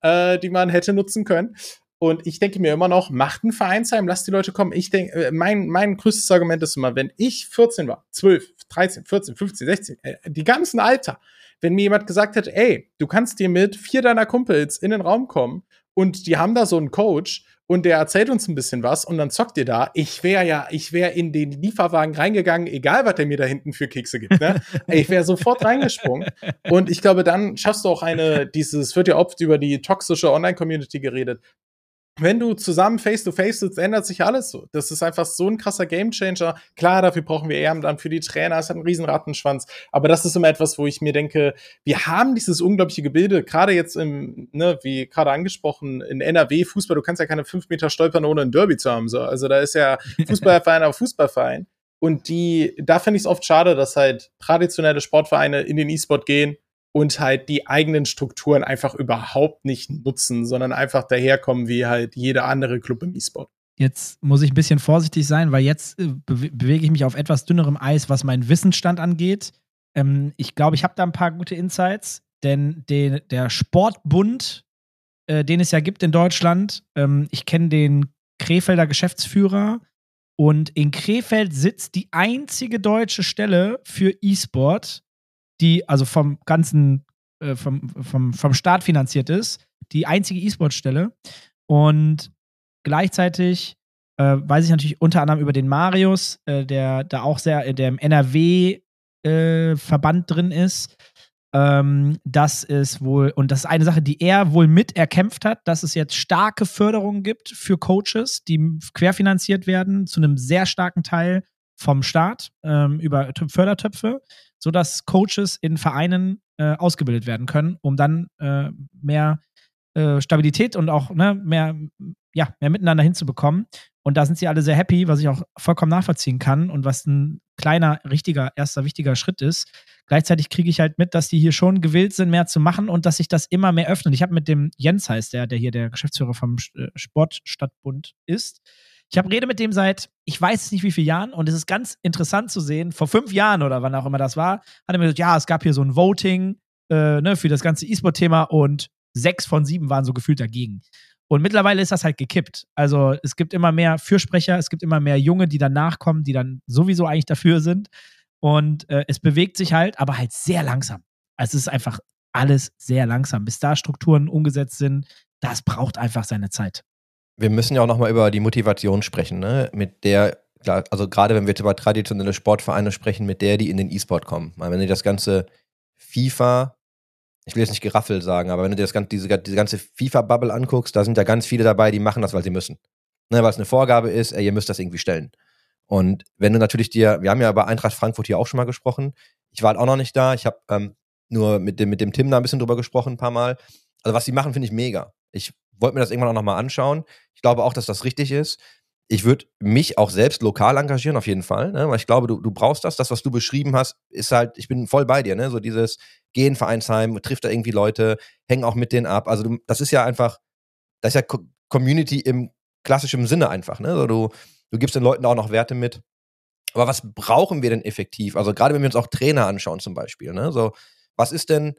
äh, die man hätte nutzen können. Und ich denke mir immer noch, macht ein Vereinsheim, lasst die Leute kommen. Ich denke, äh, mein, mein größtes Argument ist immer, wenn ich 14 war, 12, 13, 14, 15, 16, äh, die ganzen Alter, wenn mir jemand gesagt hätte, ey, du kannst dir mit vier deiner Kumpels in den Raum kommen und die haben da so einen Coach und der erzählt uns ein bisschen was und dann zockt ihr da. Ich wäre ja, ich wäre in den Lieferwagen reingegangen, egal was der mir da hinten für Kekse gibt. Ne? Ich wäre sofort reingesprungen. Und ich glaube, dann schaffst du auch eine, dieses wird ja oft über die toxische Online-Community geredet wenn du zusammen face-to-face sitzt, ändert sich alles so. Das ist einfach so ein krasser Gamechanger. Klar, dafür brauchen wir Ehrenamt für die Trainer, es hat einen riesen Rattenschwanz. Aber das ist immer etwas, wo ich mir denke, wir haben dieses unglaubliche Gebilde, gerade jetzt im, ne, wie gerade angesprochen, in NRW Fußball, du kannst ja keine fünf Meter stolpern, ohne ein Derby zu haben. So. Also da ist ja Fußballverein auf Fußballverein. Und die, da finde ich es oft schade, dass halt traditionelle Sportvereine in den E-Sport gehen und halt die eigenen Strukturen einfach überhaupt nicht nutzen, sondern einfach daherkommen wie halt jeder andere Club im E-Sport. Jetzt muss ich ein bisschen vorsichtig sein, weil jetzt äh, bewe bewege ich mich auf etwas dünnerem Eis, was meinen Wissensstand angeht. Ähm, ich glaube, ich habe da ein paar gute Insights, denn den, der Sportbund, äh, den es ja gibt in Deutschland, ähm, ich kenne den Krefelder Geschäftsführer und in Krefeld sitzt die einzige deutsche Stelle für E-Sport, die also vom ganzen, äh, vom, vom, vom Staat finanziert ist, die einzige E-Sport-Stelle. Und gleichzeitig äh, weiß ich natürlich unter anderem über den Marius, äh, der da auch sehr, der im NRW-Verband drin ist. Ähm, das ist wohl, und das ist eine Sache, die er wohl mit erkämpft hat, dass es jetzt starke Förderungen gibt für Coaches, die querfinanziert werden, zu einem sehr starken Teil vom Staat ähm, über Tö- Fördertöpfe, sodass Coaches in Vereinen äh, ausgebildet werden können, um dann äh, mehr äh, Stabilität und auch ne, mehr, ja, mehr miteinander hinzubekommen. Und da sind sie alle sehr happy, was ich auch vollkommen nachvollziehen kann und was ein kleiner, richtiger, erster wichtiger Schritt ist. Gleichzeitig kriege ich halt mit, dass die hier schon gewillt sind, mehr zu machen und dass sich das immer mehr öffnet. Ich habe mit dem Jens heißt der, der hier der Geschäftsführer vom äh, Sportstadtbund ist. Ich habe Rede mit dem seit, ich weiß nicht wie viele Jahren und es ist ganz interessant zu sehen, vor fünf Jahren oder wann auch immer das war, hat er mir gesagt, ja, es gab hier so ein Voting äh, ne, für das ganze E-Sport-Thema und sechs von sieben waren so gefühlt dagegen. Und mittlerweile ist das halt gekippt. Also es gibt immer mehr Fürsprecher, es gibt immer mehr Junge, die dann nachkommen, die dann sowieso eigentlich dafür sind. Und äh, es bewegt sich halt, aber halt sehr langsam. Also es ist einfach alles sehr langsam. Bis da Strukturen umgesetzt sind, das braucht einfach seine Zeit. Wir müssen ja auch nochmal über die Motivation sprechen, ne? Mit der, also gerade wenn wir jetzt über traditionelle Sportvereine sprechen, mit der die in den E-Sport kommen. Wenn du das ganze FIFA, ich will jetzt nicht Geraffel sagen, aber wenn du dir das ganze, diese, diese ganze FIFA-Bubble anguckst, da sind ja ganz viele dabei, die machen das, weil sie müssen. Ne, weil es eine Vorgabe ist, ey, ihr müsst das irgendwie stellen. Und wenn du natürlich dir, wir haben ja über Eintracht Frankfurt hier auch schon mal gesprochen. Ich war halt auch noch nicht da. Ich habe ähm, nur mit dem, mit dem Tim da ein bisschen drüber gesprochen, ein paar Mal. Also was sie machen, finde ich mega. Ich wollte mir das irgendwann auch nochmal anschauen. Ich glaube auch, dass das richtig ist. Ich würde mich auch selbst lokal engagieren, auf jeden Fall, ne? weil ich glaube, du, du brauchst das. Das, was du beschrieben hast, ist halt, ich bin voll bei dir, ne? So dieses Gehen Vereinsheim, trifft da irgendwie Leute, hängen auch mit denen ab. Also du, das ist ja einfach, das ist ja Co Community im klassischen Sinne einfach, ne? So, du, du gibst den Leuten auch noch Werte mit. Aber was brauchen wir denn effektiv? Also gerade wenn wir uns auch Trainer anschauen zum Beispiel, ne? So, was ist denn,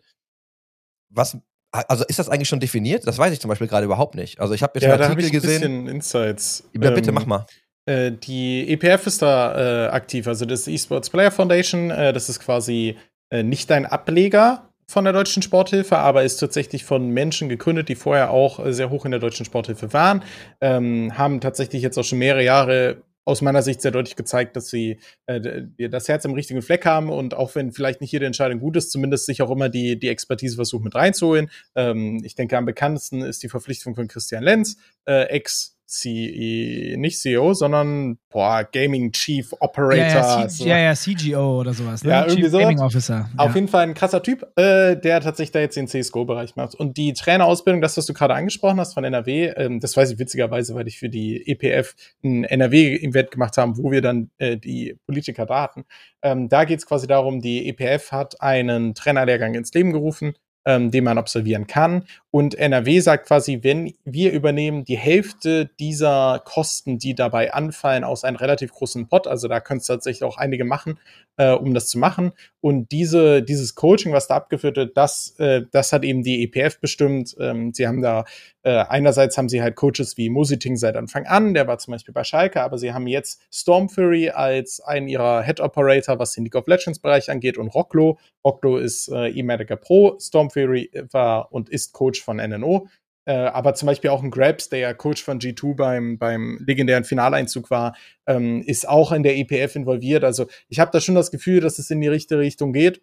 was, also ist das eigentlich schon definiert? Das weiß ich zum Beispiel gerade überhaupt nicht. Also ich habe jetzt Ja, einen da Artikel ich ein gesehen. bisschen Insights. Ja, bitte, Ähm, mach mal. Äh, die EPF ist da äh, aktiv, also das Esports Player Foundation. Äh, das ist quasi äh, nicht ein Ableger von der deutschen Sporthilfe, aber ist tatsächlich von Menschen gegründet, die vorher auch äh, sehr hoch in der deutschen Sporthilfe waren. Ähm, haben tatsächlich jetzt auch schon mehrere Jahre aus meiner Sicht sehr deutlich gezeigt, dass sie äh, das Herz am richtigen Fleck haben und auch wenn vielleicht nicht jede Entscheidung gut ist, zumindest sich auch immer die, die Expertise versuchen mit reinzuholen. Ähm, ich denke, am bekanntesten ist die Verpflichtung von Christian Lenz, äh, Ex- CE, nicht CEO, sondern boah, Gaming Chief Operator. Ja, ja, so. Ja, ja, CGO oder sowas. Ne? Ja, irgendwie Chief sowas. Gaming Officer. Auf ja. jeden Fall ein krasser Typ, äh, der tatsächlich da jetzt den CSGO-Bereich macht. Und die Trainerausbildung, das, was du gerade angesprochen hast von NRW, ähm, das weiß ich witzigerweise, weil ich für die EPF ein NRW-Event gemacht habe, wo wir dann äh, die Politiker da hatten. Ähm, da geht es quasi darum, die EPF hat einen Trainerlehrgang ins Leben gerufen, ähm, den man absolvieren kann. Und NRW sagt quasi, wenn wir übernehmen die Hälfte dieser Kosten, die dabei anfallen, aus einem relativ großen Pot, also da können es tatsächlich auch einige machen, äh, um das zu machen. Und diese, dieses Coaching, was da abgeführt wird, das, äh, das hat eben die EPF bestimmt. Ähm, sie haben da, äh, einerseits haben sie halt Coaches wie Musiting seit Anfang an, der war zum Beispiel bei Schalke, aber sie haben jetzt Storm Fury als einen ihrer Head Operator, was den League of Legends Bereich angeht, und Rocklo. Rocklo ist äh, E-Medica Pro, Storm Fury war und ist Coach von NNO. Äh, aber zum Beispiel auch ein Grabs, der ja Coach von G2 beim, beim legendären Finaleinzug war, ähm, ist auch in der EPF involviert. Also ich habe da schon das Gefühl, dass es in die richtige Richtung geht.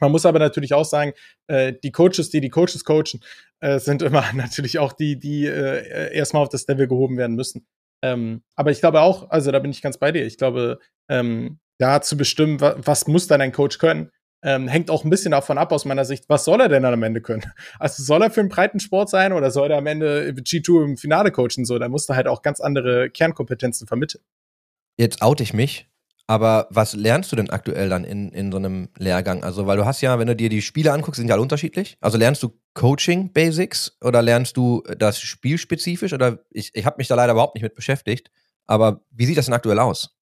Man muss aber natürlich auch sagen, äh, die Coaches, die die Coaches coachen, äh, sind immer natürlich auch die, die äh, erstmal auf das Level gehoben werden müssen. Ähm, aber ich glaube auch, also da bin ich ganz bei dir. Ich glaube, ähm, da zu bestimmen, wa was muss dann ein Coach können, ähm, hängt auch ein bisschen davon ab, aus meiner Sicht, was soll er denn dann am Ende können? Also soll er für einen breiten Sport sein oder soll er am Ende G2 im Finale coachen? So, da musst du halt auch ganz andere Kernkompetenzen vermitteln. Jetzt oute ich mich, aber was lernst du denn aktuell dann in, in so einem Lehrgang? Also, weil du hast ja, wenn du dir die Spiele anguckst, sind ja alle unterschiedlich. Also lernst du Coaching Basics oder lernst du das spielspezifisch? Oder ich, ich habe mich da leider überhaupt nicht mit beschäftigt. Aber wie sieht das denn aktuell aus?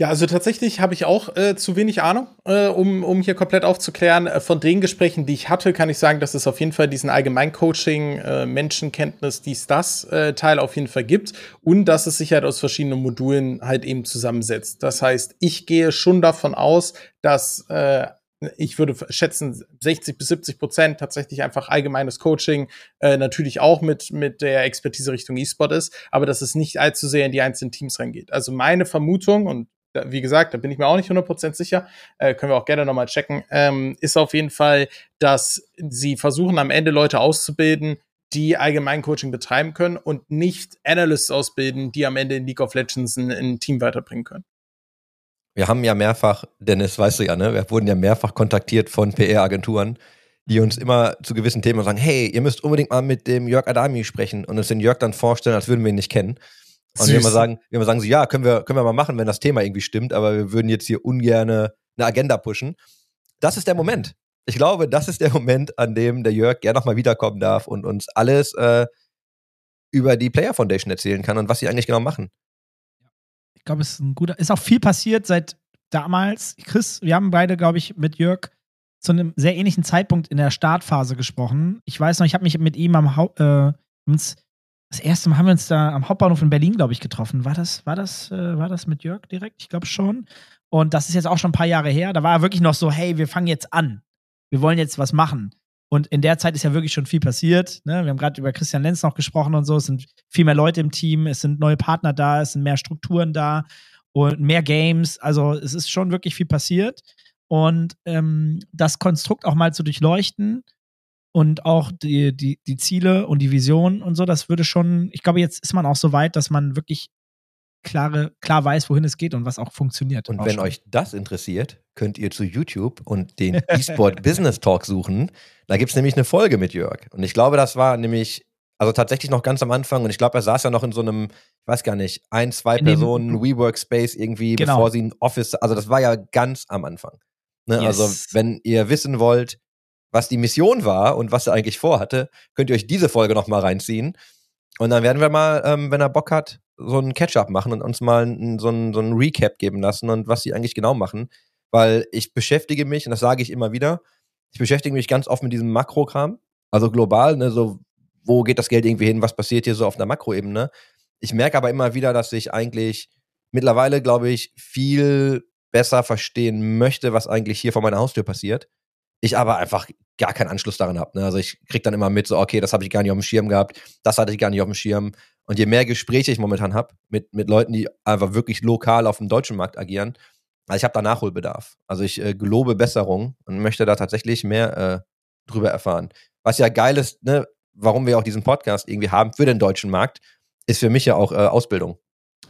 Ja, also tatsächlich habe ich auch äh, zu wenig Ahnung, äh, um, um hier komplett aufzuklären. Äh, von den Gesprächen, die ich hatte, kann ich sagen, dass es auf jeden Fall diesen Allgemeincoaching, äh, Menschenkenntnis, dies, das äh, Teil auf jeden Fall gibt und dass es sich halt aus verschiedenen Modulen halt eben zusammensetzt. Das heißt, ich gehe schon davon aus, dass äh, ich würde schätzen, 60 bis 70 Prozent tatsächlich einfach allgemeines Coaching, äh, natürlich auch mit, mit der Expertise Richtung E-Sport ist, aber dass es nicht allzu sehr in die einzelnen Teams reingeht. Also meine Vermutung, und wie gesagt, da bin ich mir auch nicht 100% sicher, äh, können wir auch gerne nochmal checken, ähm, ist auf jeden Fall, dass sie versuchen am Ende Leute auszubilden, die Allgemeincoaching betreiben können und nicht Analysts ausbilden, die am Ende in League of Legends ein, ein Team weiterbringen können. Wir haben ja mehrfach, Dennis, weißt du ja, ne? Wir wurden ja mehrfach kontaktiert von PR-Agenturen, die uns immer zu gewissen Themen sagen, hey, ihr müsst unbedingt mal mit dem Jörg Adami sprechen und uns den Jörg dann vorstellen, als würden wir ihn nicht kennen. Und wir immer sagen, wir immer sagen so, ja, können wir, können wir mal machen, wenn das Thema irgendwie stimmt, aber wir würden jetzt hier ungerne eine Agenda pushen. Das ist der Moment. Ich glaube, das ist der Moment, an dem der Jörg gerne nochmal wiederkommen darf und uns alles äh, über die Player Foundation erzählen kann und was sie eigentlich genau machen. Ich glaube, es ist ein guter. Ist auch viel passiert seit damals. Chris, wir haben beide, glaube ich, mit Jörg zu einem sehr ähnlichen Zeitpunkt in der Startphase gesprochen. Ich weiß noch, ich habe mich mit ihm am äh, das erste Mal haben wir uns da am Hauptbahnhof in Berlin, glaube ich, getroffen. War das, war das, äh, war das mit Jörg direkt? Ich glaube schon. Und das ist jetzt auch schon ein paar Jahre her. Da war er wirklich noch so, hey, wir fangen jetzt an. Wir wollen jetzt was machen. Und in der Zeit ist ja wirklich schon viel passiert. Ne? Wir haben gerade über Christian Lenz noch gesprochen und so. Es sind viel mehr Leute im Team, es sind neue Partner da, es sind mehr Strukturen da und mehr Games. Also es ist schon wirklich viel passiert. Und ähm, das Konstrukt auch mal zu durchleuchten und auch die, die, die Ziele und die Vision und so, das würde schon, ich glaube, jetzt ist man auch so weit, dass man wirklich klare, klar weiß, wohin es geht und was auch funktioniert. Und auch wenn schon. euch das interessiert, könnt ihr zu YouTube und den eSport Business Talk suchen. Da gibt es nämlich eine Folge mit Jörg. Und ich glaube, das war nämlich, also tatsächlich noch ganz am Anfang. Und ich glaube, er saß ja noch in so einem, ich weiß gar nicht, ein, zwei In Personen WeWork Space irgendwie, Genau. bevor sie ein Office, also das war ja ganz am Anfang. Ne? Yes. Also, wenn ihr wissen wollt, was die Mission war und was er eigentlich vorhatte, könnt ihr euch diese Folge noch mal reinziehen. Und dann werden wir mal, ähm, wenn er Bock hat, so einen Catch-up machen und uns mal ein, so, einen, so einen Recap geben lassen und was sie eigentlich genau machen. Weil ich beschäftige mich, und das sage ich immer wieder, ich beschäftige mich ganz oft mit diesem Makrokram. Also global, ne, so, wo geht das Geld irgendwie hin, was passiert hier so auf einer Makroebene. Ich merke aber immer wieder, dass ich eigentlich mittlerweile, glaube ich, viel besser verstehen möchte, was eigentlich hier vor meiner Haustür passiert. Ich aber einfach gar keinen Anschluss daran habe. Ne? Also ich krieg dann immer mit, so, okay, das habe ich gar nicht auf dem Schirm gehabt, das hatte ich gar nicht auf dem Schirm. Und je mehr Gespräche ich momentan habe mit, mit Leuten, die einfach wirklich lokal auf dem deutschen Markt agieren, also ich habe da Nachholbedarf. Also ich äh, gelobe Besserung und möchte da tatsächlich mehr äh, drüber erfahren. Was ja geil ist, ne, warum wir auch diesen Podcast irgendwie haben für den deutschen Markt, ist für mich ja auch äh, Ausbildung.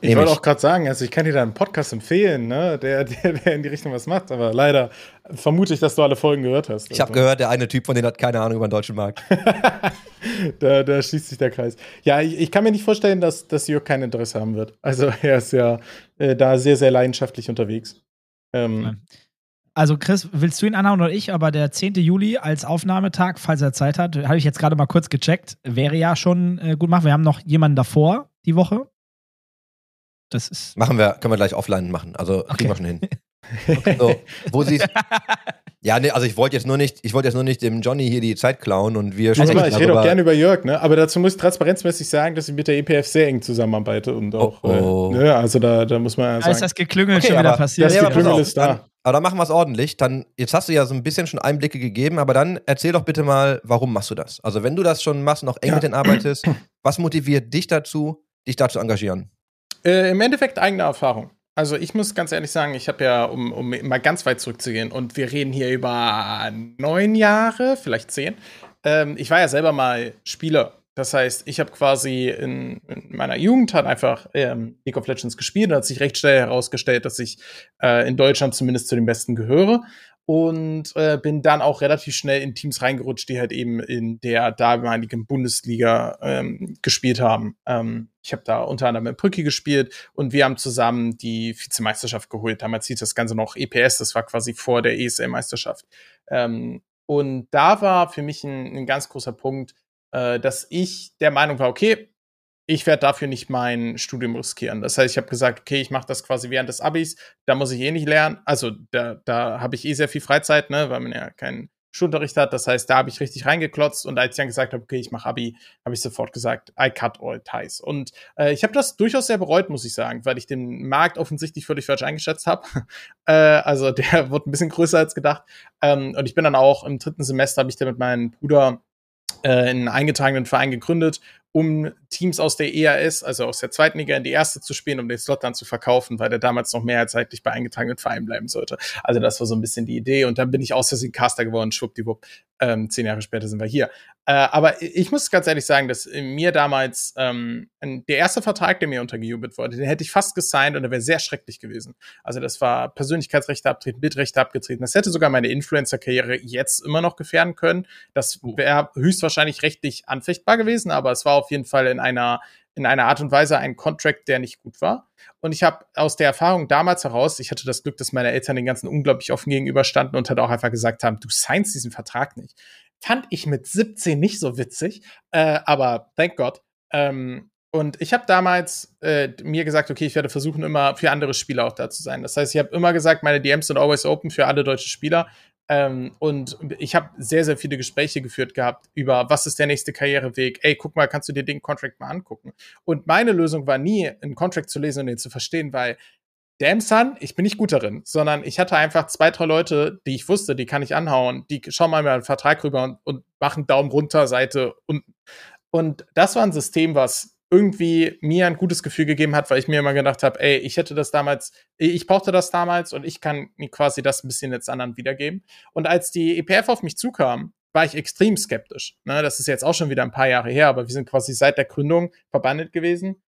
Ich wollte auch gerade sagen, also ich kann dir da einen Podcast empfehlen, ne, der, der, der in die Richtung was macht, aber leider vermute ich, dass du alle Folgen gehört hast. Also. Ich habe gehört, der eine Typ von denen hat keine Ahnung über den deutschen Markt. da, da, schließt sich der Kreis. Ja, ich, ich, kann mir nicht vorstellen, dass, dass Jörg kein Interesse haben wird. Also er ist ja äh, da sehr, sehr leidenschaftlich unterwegs. Ähm, also Chris, willst du ihn anhauen oder ich? Aber der 10. Juli als Aufnahmetag, falls er Zeit hat, habe ich jetzt gerade mal kurz gecheckt, wäre ja schon äh, gut machen. Wir haben noch jemanden davor die Woche. Das ist. Machen wir, können wir gleich offline machen. Also kriegen okay. wir schon hin. Okay. So, wo sie Ja, nee, also ich wollte jetzt nur nicht, ich wollte jetzt nur nicht dem Johnny hier die Zeit klauen und wir also mal, ich rede auch gerne über Jörg, ne? Aber dazu muss ich transparenzmäßig sagen, dass ich mit der EPF sehr eng zusammenarbeite und auch, oh, oh. Äh, ne? also da, da muss man ja sagen. Da ist das Geklüngel okay, schon wieder passiert. Das ja, Geklüngel ist da. Dann, aber dann machen wir es ordentlich. Dann, jetzt hast du ja so ein bisschen schon Einblicke gegeben, aber dann erzähl doch bitte mal, warum machst du das? Also wenn du das schon machst, noch eng ja. mit denen arbeitest, was motiviert dich dazu, dich da zu engagieren? Äh, Im Endeffekt eigene Erfahrung. Also ich muss ganz ehrlich sagen, ich habe ja, um, um mal ganz weit zurückzugehen, und wir reden hier über neun Jahre, vielleicht zehn. Ähm, ich war ja selber mal Spieler. Das heißt, ich habe quasi in, in, meiner Jugend halt einfach ähm, League of Legends gespielt und hat sich recht schnell herausgestellt, dass ich äh, in Deutschland zumindest zu den Besten gehöre und äh, bin dann auch relativ schnell in Teams reingerutscht, die halt eben in der damaligen Bundesliga ähm, gespielt haben. Ähm, ich habe da unter anderem in Brücke gespielt und wir haben zusammen die Vizemeisterschaft geholt. Damals hieß das Ganze noch EPS, das war quasi vor der ESL-Meisterschaft. Ähm, und da war für mich ein, ein ganz großer Punkt, äh, dass ich der Meinung war, okay, ich werde dafür nicht mein Studium riskieren. Das heißt, ich habe gesagt, okay, ich mache das quasi während des Abis, da muss ich eh nicht lernen. Also da, da habe ich eh sehr viel Freizeit, ne, weil man ja keinen Schulunterricht hat. Das heißt, da habe ich richtig reingeklotzt und als ich dann gesagt habe, okay, ich mache Abi, habe ich sofort gesagt, I cut all ties. Und äh, ich habe das durchaus sehr bereut, muss ich sagen, weil ich den Markt offensichtlich völlig falsch eingeschätzt habe. äh, also der wird ein bisschen größer als gedacht. Ähm, und ich bin dann auch im dritten Semester, habe ich da mit meinem Bruder äh, einen eingetragenen Verein gegründet um Teams aus der ERS, also aus der zweiten Liga in die erste zu spielen, um den Slot dann zu verkaufen, weil der damals noch mehrheitlich bei eingetragenen Vereinen bleiben sollte. Also das war so ein bisschen die Idee und dann bin ich aus Versehen Caster geworden, schwuppdiwupp. Ähm, zehn Jahre später sind wir hier. Äh, aber ich muss ganz ehrlich sagen, dass mir damals ähm, der erste Vertrag, der mir untergejubelt wurde, den hätte ich fast gesigned und der wäre sehr schrecklich gewesen. Also das war Persönlichkeitsrechte abtreten, Bildrechte abgetreten. Das hätte sogar meine Influencer-Karriere jetzt immer noch gefährden können. Das wäre höchstwahrscheinlich rechtlich anfechtbar gewesen, aber es war auf jeden Fall in einer in einer Art und Weise ein Contract, der nicht gut war. Und ich habe aus der Erfahrung damals heraus, ich hatte das Glück, dass meine Eltern den ganzen unglaublich offen gegenüberstanden und halt auch einfach gesagt haben, du signst diesen Vertrag nicht. Fand ich mit 17 nicht so witzig, äh, aber thank God. Ähm, und ich habe damals äh, mir gesagt, okay, ich werde versuchen, immer für andere Spieler auch da zu sein. Das heißt, ich habe immer gesagt, meine DMs sind always open für alle deutsche Spieler. Ähm, und ich habe sehr, sehr viele Gespräche geführt gehabt über, was ist der nächste Karriereweg? Ey, guck mal, kannst du dir den Contract mal angucken? Und meine Lösung war nie, einen Contract zu lesen und den zu verstehen, weil Damn Son, ich bin nicht gut darin, sondern ich hatte einfach zwei, drei Leute, die ich wusste, die kann ich anhauen, die schauen mal einen Vertrag rüber und, und machen Daumen runter, Seite unten. Und das war ein System, was irgendwie mir ein gutes Gefühl gegeben hat, weil ich mir immer gedacht habe, ey, ich hätte das damals, ich brauchte das damals und ich kann quasi das ein bisschen jetzt anderen wiedergeben. Und als die EPF auf mich zukam, war ich extrem skeptisch. Ne, das ist jetzt auch schon wieder ein paar Jahre her, aber wir sind quasi seit der Gründung verbandet gewesen.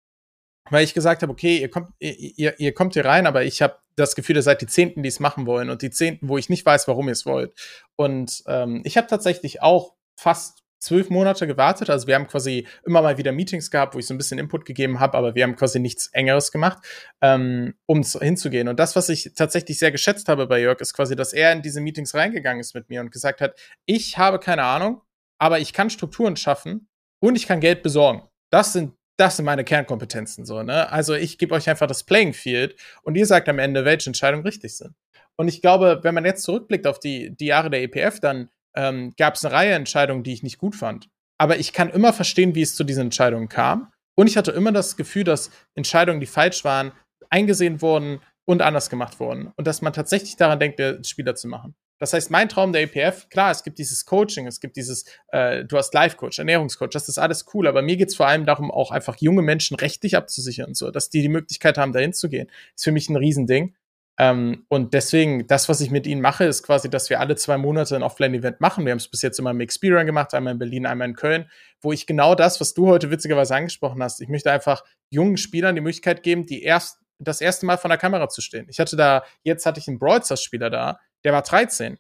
Weil ich gesagt habe, okay, ihr kommt, ihr, ihr kommt hier rein, aber ich habe das Gefühl, ihr seid die Zehnten, die es machen wollen und die Zehnten, wo ich nicht weiß, warum ihr es wollt. Und ähm, ich habe tatsächlich auch fast zwölf Monate gewartet. Also wir haben quasi immer mal wieder Meetings gehabt, wo ich so ein bisschen Input gegeben habe, aber wir haben quasi nichts Engeres gemacht, ähm, um hinzugehen. Und das, was ich tatsächlich sehr geschätzt habe bei Jörg, ist quasi, dass er in diese Meetings reingegangen ist mit mir und gesagt hat, ich habe keine Ahnung, aber ich kann Strukturen schaffen und ich kann Geld besorgen. Das sind das sind meine Kernkompetenzen so, ne? Also ich gebe euch einfach das Playing Field und ihr sagt am Ende, welche Entscheidungen richtig sind. Und ich glaube, wenn man jetzt zurückblickt auf die, die Jahre der EPF, dann ähm, gab es eine Reihe Entscheidungen, die ich nicht gut fand. Aber ich kann immer verstehen, wie es zu diesen Entscheidungen kam. Und ich hatte immer das Gefühl, dass Entscheidungen, die falsch waren, eingesehen wurden und anders gemacht wurden. Und dass man tatsächlich daran denkt, Spieler zu machen. Das heißt, mein Traum der EPF, klar, es gibt dieses Coaching, es gibt dieses, äh, du hast Life-Coach, Ernährungscoach, das ist alles cool, aber mir geht es vor allem darum, auch einfach junge Menschen rechtlich abzusichern, so, dass die die Möglichkeit haben, dahin zu gehen. Ist für mich ein Riesending. Ähm, und deswegen, das, was ich mit ihnen mache, ist quasi, dass wir alle zwei Monate ein Offline-Event machen. Wir haben es bis jetzt immer im Experience gemacht, einmal in Berlin, einmal in Köln, wo ich genau das, was du heute witzigerweise angesprochen hast, ich möchte einfach jungen Spielern die Möglichkeit geben, die erst das erste Mal vor der Kamera zu stehen. Ich hatte da, jetzt hatte ich einen Brawl Spieler da, der war 13.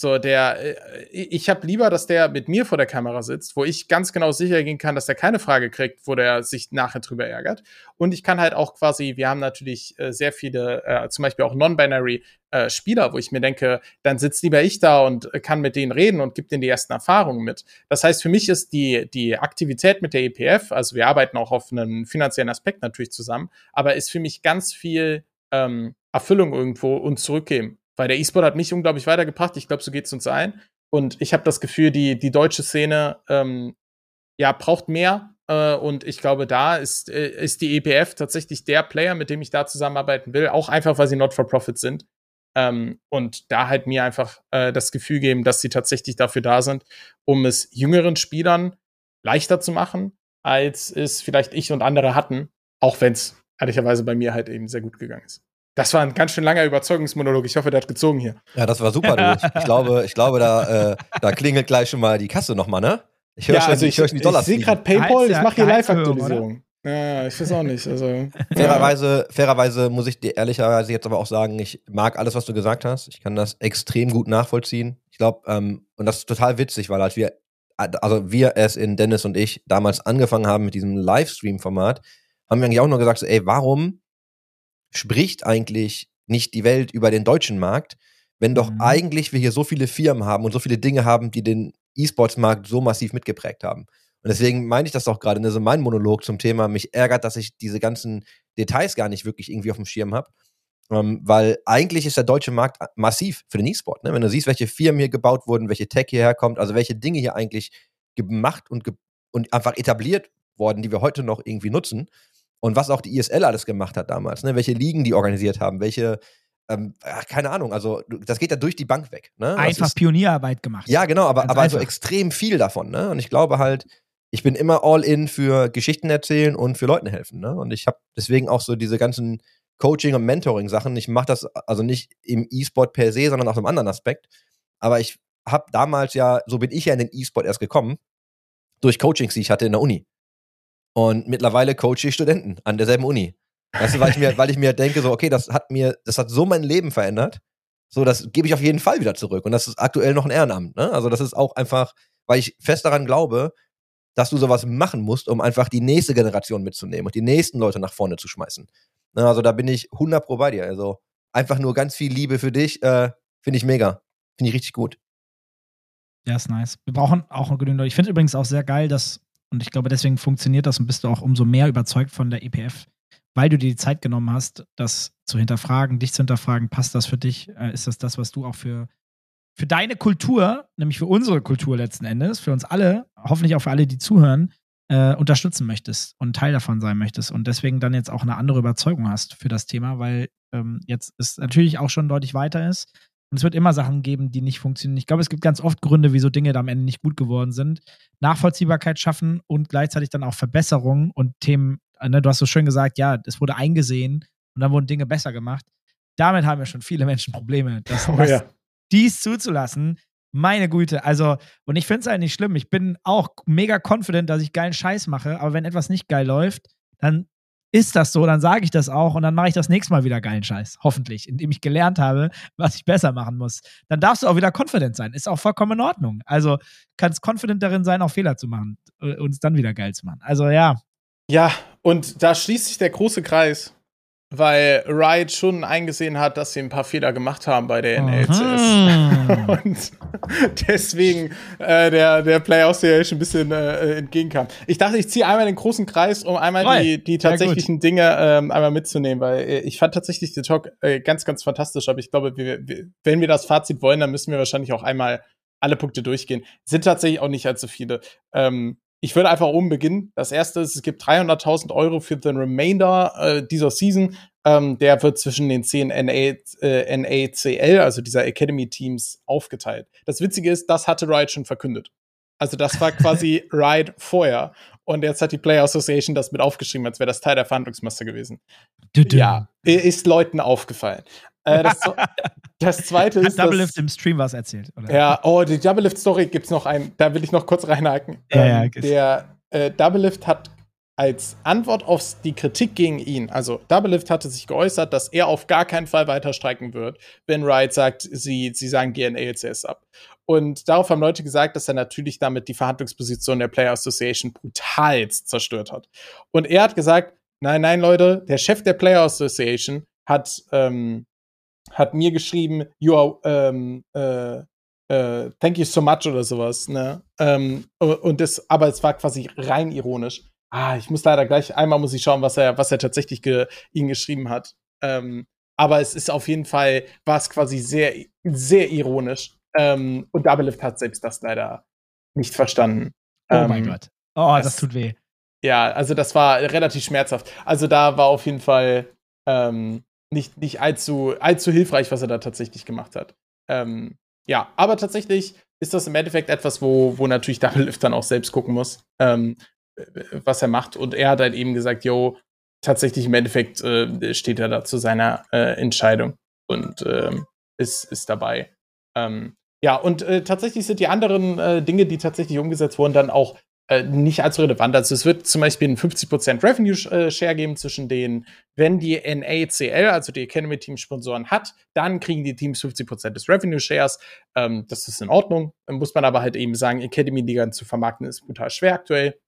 So, der, äh, ich habe lieber, dass der mit mir vor der Kamera sitzt, wo ich ganz genau sicher gehen kann, dass der keine Frage kriegt, wo der sich nachher drüber ärgert. Und ich kann halt auch quasi, wir haben natürlich äh, sehr viele, äh, zum Beispiel auch Non-Binary äh, Spieler, wo ich mir denke, dann sitzt lieber ich da und äh, kann mit denen reden und gibt denen die ersten Erfahrungen mit. Das heißt, für mich ist die, die Aktivität mit der EPF, also wir arbeiten auch auf einen finanziellen Aspekt natürlich zusammen, aber ist für mich ganz viel ähm, Erfüllung irgendwo und zurückgeben. Weil der E-Sport hat mich unglaublich weitergebracht. Ich glaube, so geht es uns ein. Und ich habe das Gefühl, die, die deutsche Szene ähm, ja, braucht mehr. Äh, und ich glaube, da ist, äh, ist die EPF tatsächlich der Player, mit dem ich da zusammenarbeiten will. Auch einfach, weil sie not for profit sind. Ähm, und da halt mir einfach äh, das Gefühl geben, dass sie tatsächlich dafür da sind, um es jüngeren Spielern leichter zu machen, als es vielleicht ich und andere hatten. Auch wenn es ehrlicherweise bei mir halt eben sehr gut gegangen ist. Das war ein ganz schön langer Überzeugungsmonolog. Ich hoffe, der hat gezogen hier. Ja, das war super, du. Ich, glaube, ich glaube da, äh, da klingelt gleich schon mal die Kasse nochmal, ne? Ich höre ja, schon, also ich, ich, ich, ich sehe gerade PayPal, ich mache hier Live-Aktualisierung. Ja, ich weiß auch nicht. Also, fairerweise, fairerweise muss ich dir ehrlicherweise jetzt aber auch sagen, ich mag alles, was du gesagt hast. Ich kann das extrem gut nachvollziehen. Ich glaube, ähm, und das ist total witzig, weil halt wir, also wir es in Dennis und ich damals angefangen haben mit diesem Livestream-Format, haben wir eigentlich auch nur gesagt, so, ey, warum spricht eigentlich nicht die Welt über den deutschen Markt, wenn doch mhm. eigentlich wir hier so viele Firmen haben und so viele Dinge haben, die den E-Sports-Markt so massiv mitgeprägt haben. Und deswegen meine ich das auch gerade, also mein Monolog zum Thema, mich ärgert, dass ich diese ganzen Details gar nicht wirklich irgendwie auf dem Schirm habe. Ähm, weil eigentlich ist der deutsche Markt massiv für den E-Sport. Ne? Wenn du siehst, welche Firmen hier gebaut wurden, welche Tech hierher kommt, also welche Dinge hier eigentlich gemacht und, ge und einfach etabliert worden, die wir heute noch irgendwie nutzen, und was auch die ISL alles gemacht hat damals, ne? welche Ligen die organisiert haben, welche, ähm, ach, keine Ahnung, also das geht ja durch die Bank weg. Ne? Einfach ist, Pionierarbeit gemacht. Ja, genau, aber, aber also extrem viel davon. Ne? Und ich glaube halt, ich bin immer all in für Geschichten erzählen und für Leuten helfen. Ne? Und ich habe deswegen auch so diese ganzen Coaching- und Mentoring-Sachen. Ich mache das also nicht im E-Sport per se, sondern auch einem anderen Aspekt. Aber ich habe damals ja, so bin ich ja in den E-Sport erst gekommen, durch Coachings, die ich hatte in der Uni. Und mittlerweile coache ich Studenten an derselben Uni. Weißt du, weil ich mir, weil ich mir denke, so, okay, das hat mir, das hat so mein Leben verändert. So, das gebe ich auf jeden Fall wieder zurück. Und das ist aktuell noch ein Ehrenamt. Ne? Also, das ist auch einfach, weil ich fest daran glaube, dass du sowas machen musst, um einfach die nächste Generation mitzunehmen und die nächsten Leute nach vorne zu schmeißen. Ne? Also, da bin ich 100 pro bei dir. Also, einfach nur ganz viel Liebe für dich, äh, finde ich mega. Finde ich richtig gut. Ja, ist nice. Wir brauchen auch genügend Leute. Ich finde übrigens auch sehr geil, dass und ich glaube, deswegen funktioniert das und bist du auch umso mehr überzeugt von der EPF, weil du dir die Zeit genommen hast, das zu hinterfragen, dich zu hinterfragen, passt das für dich? Äh, ist das das, was du auch für, für deine Kultur, nämlich für unsere Kultur letzten Endes, für uns alle, hoffentlich auch für alle, die zuhören, äh, unterstützen möchtest und Teil davon sein möchtest und deswegen dann jetzt auch eine andere Überzeugung hast für das Thema, weil ähm, jetzt es natürlich auch schon deutlich weiter ist und es wird immer Sachen geben, die nicht funktionieren. Ich glaube, es gibt ganz oft Gründe, wieso Dinge da am Ende nicht gut geworden sind. Nachvollziehbarkeit schaffen und gleichzeitig dann auch Verbesserungen und Themen, äh, ne, du hast so schön gesagt, ja, es wurde eingesehen und dann wurden Dinge besser gemacht. Damit haben ja schon viele Menschen Probleme, das, oh, das, ja. dies zuzulassen. Meine Güte, also, und ich finde es halt nicht schlimm. Ich bin auch mega confident, dass ich geilen Scheiß mache, aber wenn etwas nicht geil läuft, dann ist das so, dann sage ich das auch und dann mache ich das nächste Mal wieder geilen Scheiß. Hoffentlich, indem ich gelernt habe, was ich besser machen muss. Dann darfst du auch wieder confident sein. Ist auch vollkommen in Ordnung. Also kannst confident darin sein, auch Fehler zu machen äh, und es dann wieder geil zu machen. Also ja. Ja, und da schließt sich der große Kreis weil Riot schon eingesehen hat, dass sie ein paar Fehler gemacht haben bei der NLCS. Und deswegen äh, der, der Player Association ein bisschen äh, entgegenkam. Ich dachte, ich ziehe einmal den großen Kreis, um einmal die, die tatsächlichen Dinge ähm, einmal mitzunehmen, weil äh, ich fand tatsächlich den Talk äh, ganz, ganz fantastisch. Aber ich glaube, wir, wir, wenn wir das Fazit wollen, dann müssen wir wahrscheinlich auch einmal alle Punkte durchgehen. Sind tatsächlich auch nicht allzu viele. Ähm, ich würde einfach oben beginnen. Das erste ist, es gibt 300.000 Euro für den Remainder äh, dieser Season. Ähm, der wird zwischen den zehn NA, äh, NACL, also dieser Academy Teams, aufgeteilt. Das Witzige ist, das hatte Riot schon verkündet. Also das war quasi Riot vorher. Und jetzt hat die Player Association das mit aufgeschrieben, als wäre das Teil der Verhandlungsmasse gewesen. Du, du. Ja, ist Leuten aufgefallen. Äh, das, das zweite ist. Hat Double Lift im Stream was erzählt, oder? ja, oh, die Double Lift Story gibt's noch ein. Da will ich noch kurz reinhaken. Ja, ja, Ähm, geht's. der äh, Double Lift hat als Antwort auf die Kritik gegen ihn, also Double Lift hatte sich geäußert, dass er auf gar keinen Fall weiter streiken wird, wenn Riot sagt, sie, sie sagen GNALCS ab. Und darauf haben Leute gesagt, dass er natürlich damit die Verhandlungsposition der Player Association brutalst zerstört hat. Und er hat gesagt, nein, nein, Leute, der Chef der Player Association hat, ähm, hat mir geschrieben, you are, ähm, äh, äh, thank you so much oder sowas, ne? Ähm, und das, aber es war quasi rein ironisch. Ah, ich muss leider gleich, einmal muss ich schauen, was er, was er tatsächlich ge, ihn geschrieben hat. Ähm, aber es ist auf jeden Fall, war es quasi sehr, sehr ironisch. Ähm, und Double Lift hat selbst das leider nicht verstanden. Oh Ähm, mein Gott. Oh, das, das- tut weh. ja, also das war relativ schmerzhaft. Also da war auf jeden Fall ähm, nicht, nicht allzu, allzu hilfreich, was er da tatsächlich gemacht hat. Ähm, ja, aber tatsächlich ist das im Endeffekt etwas, wo, wo natürlich Double Lift dann auch selbst gucken muss, ähm, was er macht. Und er hat halt eben gesagt, yo, tatsächlich im Endeffekt äh, steht er da zu seiner äh, Entscheidung und ähm, ist, ist dabei. Ähm, ja, und äh, tatsächlich sind die anderen äh, Dinge, die tatsächlich umgesetzt wurden, dann auch äh, nicht allzu relevant. Also es wird zum Beispiel einen 50% Revenue-Share geben zwischen denen, wenn die NACL, also die Academy Team Sponsoren hat, dann kriegen die Teams 50% des Revenue-Shares. Ähm, das ist in Ordnung. Muss man aber halt eben sagen, Academy-Liga zu vermarkten ist brutal schwer aktuell.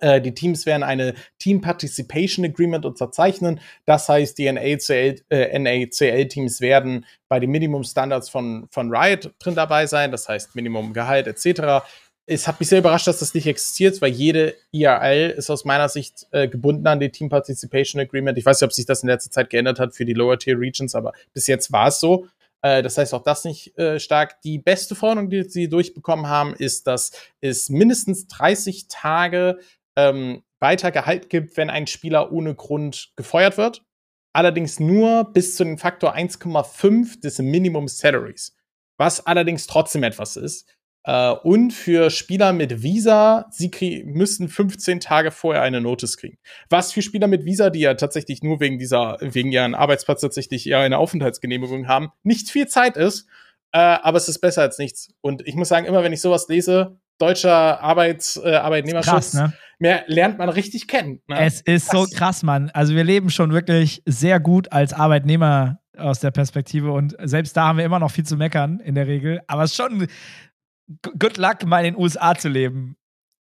Äh, die Teams werden eine Team Participation Agreement unterzeichnen. Das heißt, die NACL, äh, NACL-Teams werden bei den Minimum-Standards von, von Riot drin dabei sein. Das heißt, Minimum-Gehalt etc. Es hat mich sehr überrascht, dass das nicht existiert, weil jede IRL ist aus meiner Sicht äh, gebunden an die Team Participation Agreement. Ich weiß nicht, ob sich das in letzter Zeit geändert hat für die Lower Tier Regions, aber bis jetzt war es so. Äh, das heißt auch das nicht äh, stark. Die beste Forderung, die sie durchbekommen haben, ist, dass es mindestens 30 Tage ähm, weiter Gehalt gibt, wenn ein Spieler ohne Grund gefeuert wird. Allerdings nur bis zu dem Faktor 1,5 des Minimum Salaries. Was allerdings trotzdem etwas ist. Äh, und für Spieler mit Visa, sie müssen 15 Tage vorher eine Notice kriegen. Was für Spieler mit Visa, die ja tatsächlich nur wegen dieser, wegen ihren Arbeitsplatz tatsächlich eher eine Aufenthaltsgenehmigung haben, nicht viel Zeit ist. Äh, aber es ist besser als nichts. Und ich muss sagen, immer wenn ich sowas lese, deutscher Arbeits, äh, Arbeitnehmerschutz, Krass, ne? mehr lernt man richtig kennen. Ne? Es ist so Das- krass, Mann. Also wir leben schon wirklich sehr gut als Arbeitnehmer aus der Perspektive und selbst da haben wir immer noch viel zu meckern in der Regel. Aber es ist schon good luck, mal in den USA zu leben.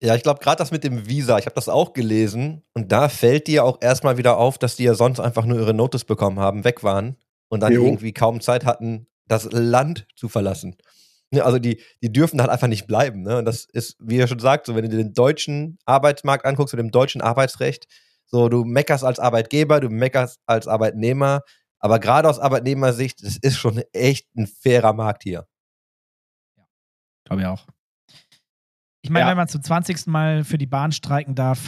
Ja, ich glaube, gerade das mit dem Visa, ich habe das auch gelesen und da fällt dir auch erstmal wieder auf, dass die ja sonst einfach nur ihre Notice bekommen haben, weg waren und dann Jo. irgendwie kaum Zeit hatten, das Land zu verlassen. Ne, also die, die dürfen halt einfach nicht bleiben. Ne? Und das ist, wie ihr schon sagt, so wenn du dir den deutschen Arbeitsmarkt anguckst, mit dem deutschen Arbeitsrecht, so du meckerst als Arbeitgeber, du meckerst als Arbeitnehmer, aber gerade aus Arbeitnehmersicht, das ist schon echt ein fairer Markt hier. Glaube ich auch. Ich meine, Ja. wenn man zum 20. Mal für die Bahn streiken darf,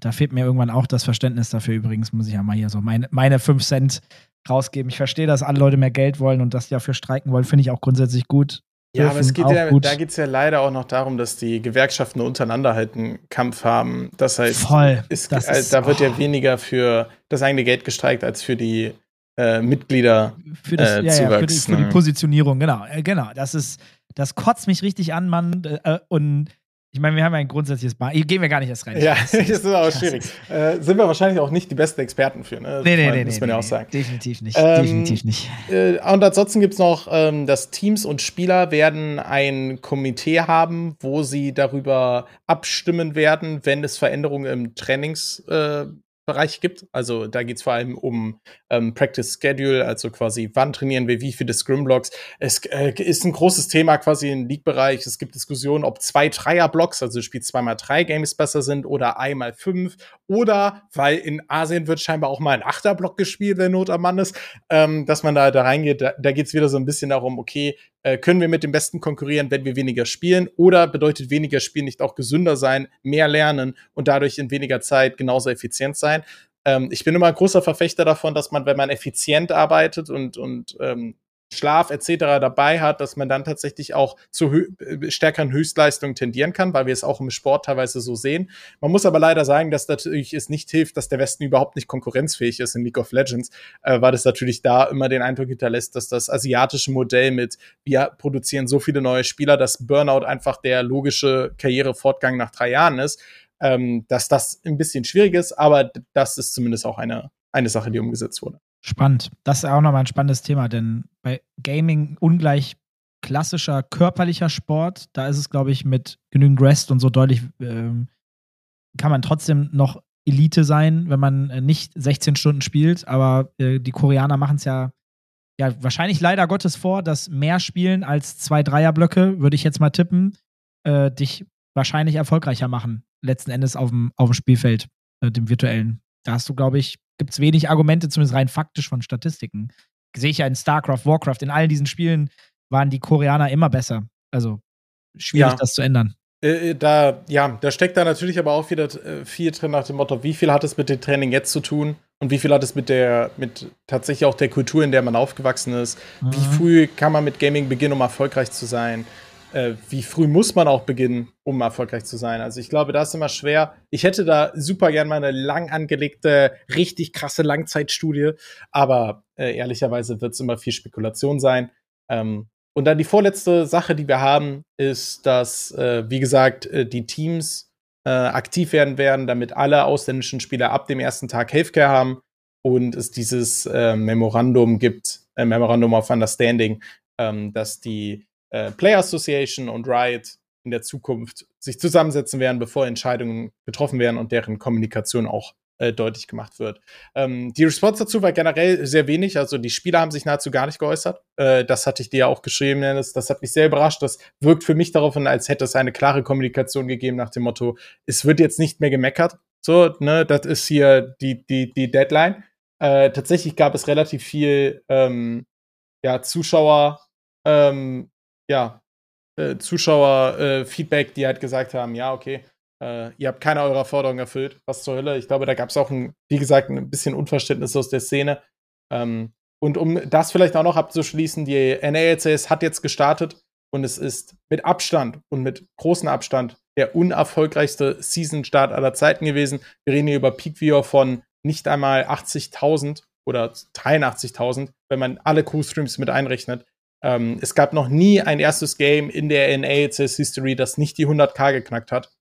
da fehlt mir irgendwann auch das Verständnis dafür. Übrigens muss ich ja mal hier so meine, meine 5 Cent rausgeben. Ich verstehe, dass alle Leute mehr Geld wollen und dass die dafür streiken wollen, finde ich auch grundsätzlich gut. Ja, aber es geht ja, gut. da geht es ja leider auch noch darum, dass die Gewerkschaften untereinander halt einen Kampf haben. Das heißt, Voll. es, Das äh, ist- da wird ja oh. weniger für das eigene Geld gestreikt als für die äh, Mitglieder. für, das, äh, ja, ja, für, die, für die? Positionierung, genau. Äh, genau. Das ist, das kotzt mich richtig an, Mann. Äh, und ich meine, wir haben ja ein grundsätzliches Bahn. Hier gehen wir gar nicht erst rein. Ja, das ist krass. schwierig. Äh, sind wir wahrscheinlich auch nicht die besten Experten für, ne? Nee, nee, nee, Muss nee, man ja nee, auch sagen. Definitiv nicht. Ähm, definitiv nicht. Äh, und ansonsten gibt es noch, ähm, dass Teams und Spieler werden ein Komitee haben, wo sie darüber abstimmen werden, wenn es Veränderungen im Trainingsbereich äh, Bereich gibt. Also da geht es vor allem um ähm, Practice Schedule, also quasi wann trainieren wir wie viele Scrim-Blocks. Es äh, ist ein großes Thema quasi im League-Bereich. Es gibt Diskussionen, ob zwei Dreier-Blocks, also du zweimal drei Games besser sind oder einmal fünf. Oder, weil in Asien wird scheinbar auch mal ein Achterblock gespielt, wenn Not am Mann ist, ähm, dass man da, da reingeht. Da, da geht es wieder so ein bisschen darum, okay, äh, können wir mit dem Besten konkurrieren, wenn wir weniger spielen? Oder bedeutet weniger Spielen nicht auch gesünder sein, mehr lernen und dadurch in weniger Zeit genauso effizient sein? Ähm, ich bin immer ein großer Verfechter davon, dass man, wenn man effizient arbeitet und, und ähm, Schlaf etc. dabei hat, dass man dann tatsächlich auch zu äh, stärkeren Höchstleistungen tendieren kann, weil wir es auch im Sport teilweise so sehen. Man muss aber leider sagen, dass natürlich es nicht hilft, dass der Westen überhaupt nicht konkurrenzfähig ist in League of Legends, äh, weil das natürlich da immer den Eindruck hinterlässt, dass das asiatische Modell mit wir produzieren so viele neue Spieler, dass Burnout einfach der logische Karrierefortgang nach drei Jahren ist, ähm, dass das ein bisschen schwierig ist, aber das ist zumindest auch eine, eine Sache, die umgesetzt wurde. Spannend. Das ist auch nochmal ein spannendes Thema, denn bei Gaming ungleich klassischer körperlicher Sport, da ist es, glaube ich, mit genügend Rest und so deutlich, ähm, kann man trotzdem noch Elite sein, wenn man äh, nicht 16 Stunden spielt. Aber äh, die Koreaner machen es ja, ja wahrscheinlich leider Gottes vor, dass mehr spielen als zwei Dreierblöcke, würde ich jetzt mal tippen, äh, dich wahrscheinlich erfolgreicher machen, letzten Endes auf dem, auf dem Spielfeld, äh, dem virtuellen. Da hast du, glaube ich, gibt es wenig Argumente, zumindest rein faktisch von Statistiken. Sehe ich ja in StarCraft, Warcraft, in all diesen Spielen waren die Koreaner immer besser. Also schwierig, Ja. das zu ändern. Äh, da, ja, da steckt da natürlich aber auch wieder äh, viel drin nach dem Motto, wie viel hat es mit dem Training jetzt zu tun und wie viel hat es mit der, mit tatsächlich auch der Kultur, in der man aufgewachsen ist. Wie Mhm. früh kann man mit Gaming beginnen, um erfolgreich zu sein? Äh, wie früh muss man auch beginnen, um erfolgreich zu sein? Also ich glaube, da ist immer schwer. Ich hätte da super gern mal eine lang angelegte, richtig krasse Langzeitstudie, aber äh, ehrlicherweise wird es immer viel Spekulation sein. Ähm, und dann die vorletzte Sache, die wir haben, ist, dass, äh, wie gesagt, äh, die Teams äh, aktiv werden werden, damit alle ausländischen Spieler ab dem ersten Tag Healthcare haben und es dieses äh, Memorandum gibt, äh, Memorandum of Understanding, ähm, dass die äh, Player Association und Riot in der Zukunft sich zusammensetzen werden, bevor Entscheidungen getroffen werden und deren Kommunikation auch äh, deutlich gemacht wird. Ähm, die Response dazu war generell sehr wenig. Also die Spieler haben sich nahezu gar nicht geäußert. Äh, das hatte ich dir ja auch geschrieben, Dennis. Das hat mich sehr überrascht. Das wirkt für mich darauf hin, als hätte es eine klare Kommunikation gegeben nach dem Motto, es wird jetzt nicht mehr gemeckert. So, ne, das ist hier die, die, die Deadline. Äh, tatsächlich gab es relativ viel ähm, ja, Zuschauer, ähm, ja, äh, Zuschauer-Feedback, die halt gesagt haben, ja, okay, äh, ihr habt keine eurer Forderungen erfüllt. Was zur Hölle? Ich glaube, da gab es auch, ein, wie gesagt, ein bisschen Unverständnis aus der Szene. Ähm, und um das vielleicht auch noch abzuschließen, die NALCS hat jetzt gestartet und es ist mit Abstand und mit großem Abstand der unerfolgreichste Season-Start aller Zeiten gewesen. Wir reden hier über Peak Viewer von nicht einmal 80.000 oder 83.000, wenn man alle Q-Streams mit einrechnet. Ähm, es gab noch nie ein erstes Game in der NALCS History, das nicht die 100k geknackt hat.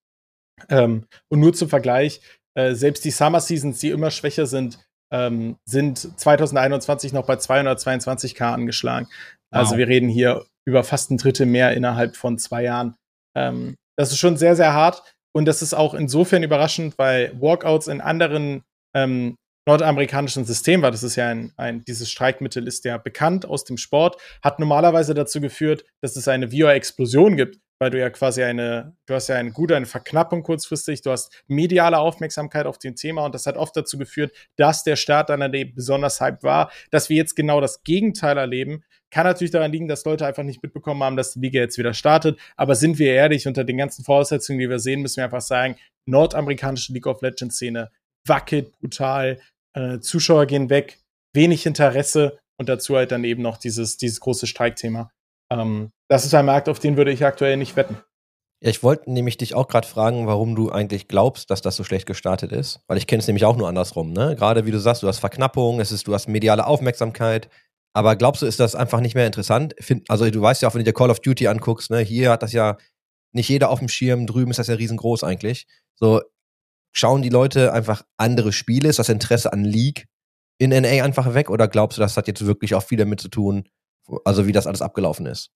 Ähm, und nur zum Vergleich, äh, selbst die Summer Seasons, die immer schwächer sind, ähm, sind 2021 noch bei 222k angeschlagen. Also Wow. wir reden hier über fast ein Drittel mehr innerhalb von zwei Jahren. Ähm, das ist schon sehr, sehr hart. Und das ist auch insofern überraschend, weil Walkouts in anderen ähm, nordamerikanischen Systemen, weil das ist ja ein, ein, dieses Streikmittel ist ja bekannt aus dem Sport, hat normalerweise dazu geführt, dass es eine VR-Explosion gibt, weil du ja quasi eine, du hast ja eine gute eine Verknappung kurzfristig, du hast mediale Aufmerksamkeit auf dem Thema und das hat oft dazu geführt, dass der Start dann besonders hype war, dass wir jetzt genau das Gegenteil erleben. Kann natürlich daran liegen, dass Leute einfach nicht mitbekommen haben, dass die Liga jetzt wieder startet. Aber sind wir ehrlich, unter den ganzen Voraussetzungen, die wir sehen, müssen wir einfach sagen, nordamerikanische League of Legends Szene wackelt brutal, äh, Zuschauer gehen weg, wenig Interesse und dazu halt dann eben noch dieses, dieses große Streikthema. Ähm, das ist ein Markt, auf den würde ich aktuell nicht wetten. Ja, ich wollte nämlich dich auch gerade fragen, warum du eigentlich glaubst, dass das so schlecht gestartet ist. Weil ich kenne es nämlich auch nur andersrum, ne? Gerade wie du sagst, du hast Verknappung, es ist, du hast mediale Aufmerksamkeit. Aber glaubst du, ist das einfach nicht mehr interessant? Find, also du weißt ja auch, wenn du dir Call of Duty anguckst, ne, hier hat das ja nicht jeder auf dem Schirm, drüben ist das ja riesengroß eigentlich. So, schauen die Leute einfach andere Spiele? Ist das Interesse an League in NA einfach weg? Oder glaubst du, das hat jetzt wirklich auch viel damit zu tun, also wie das alles abgelaufen ist?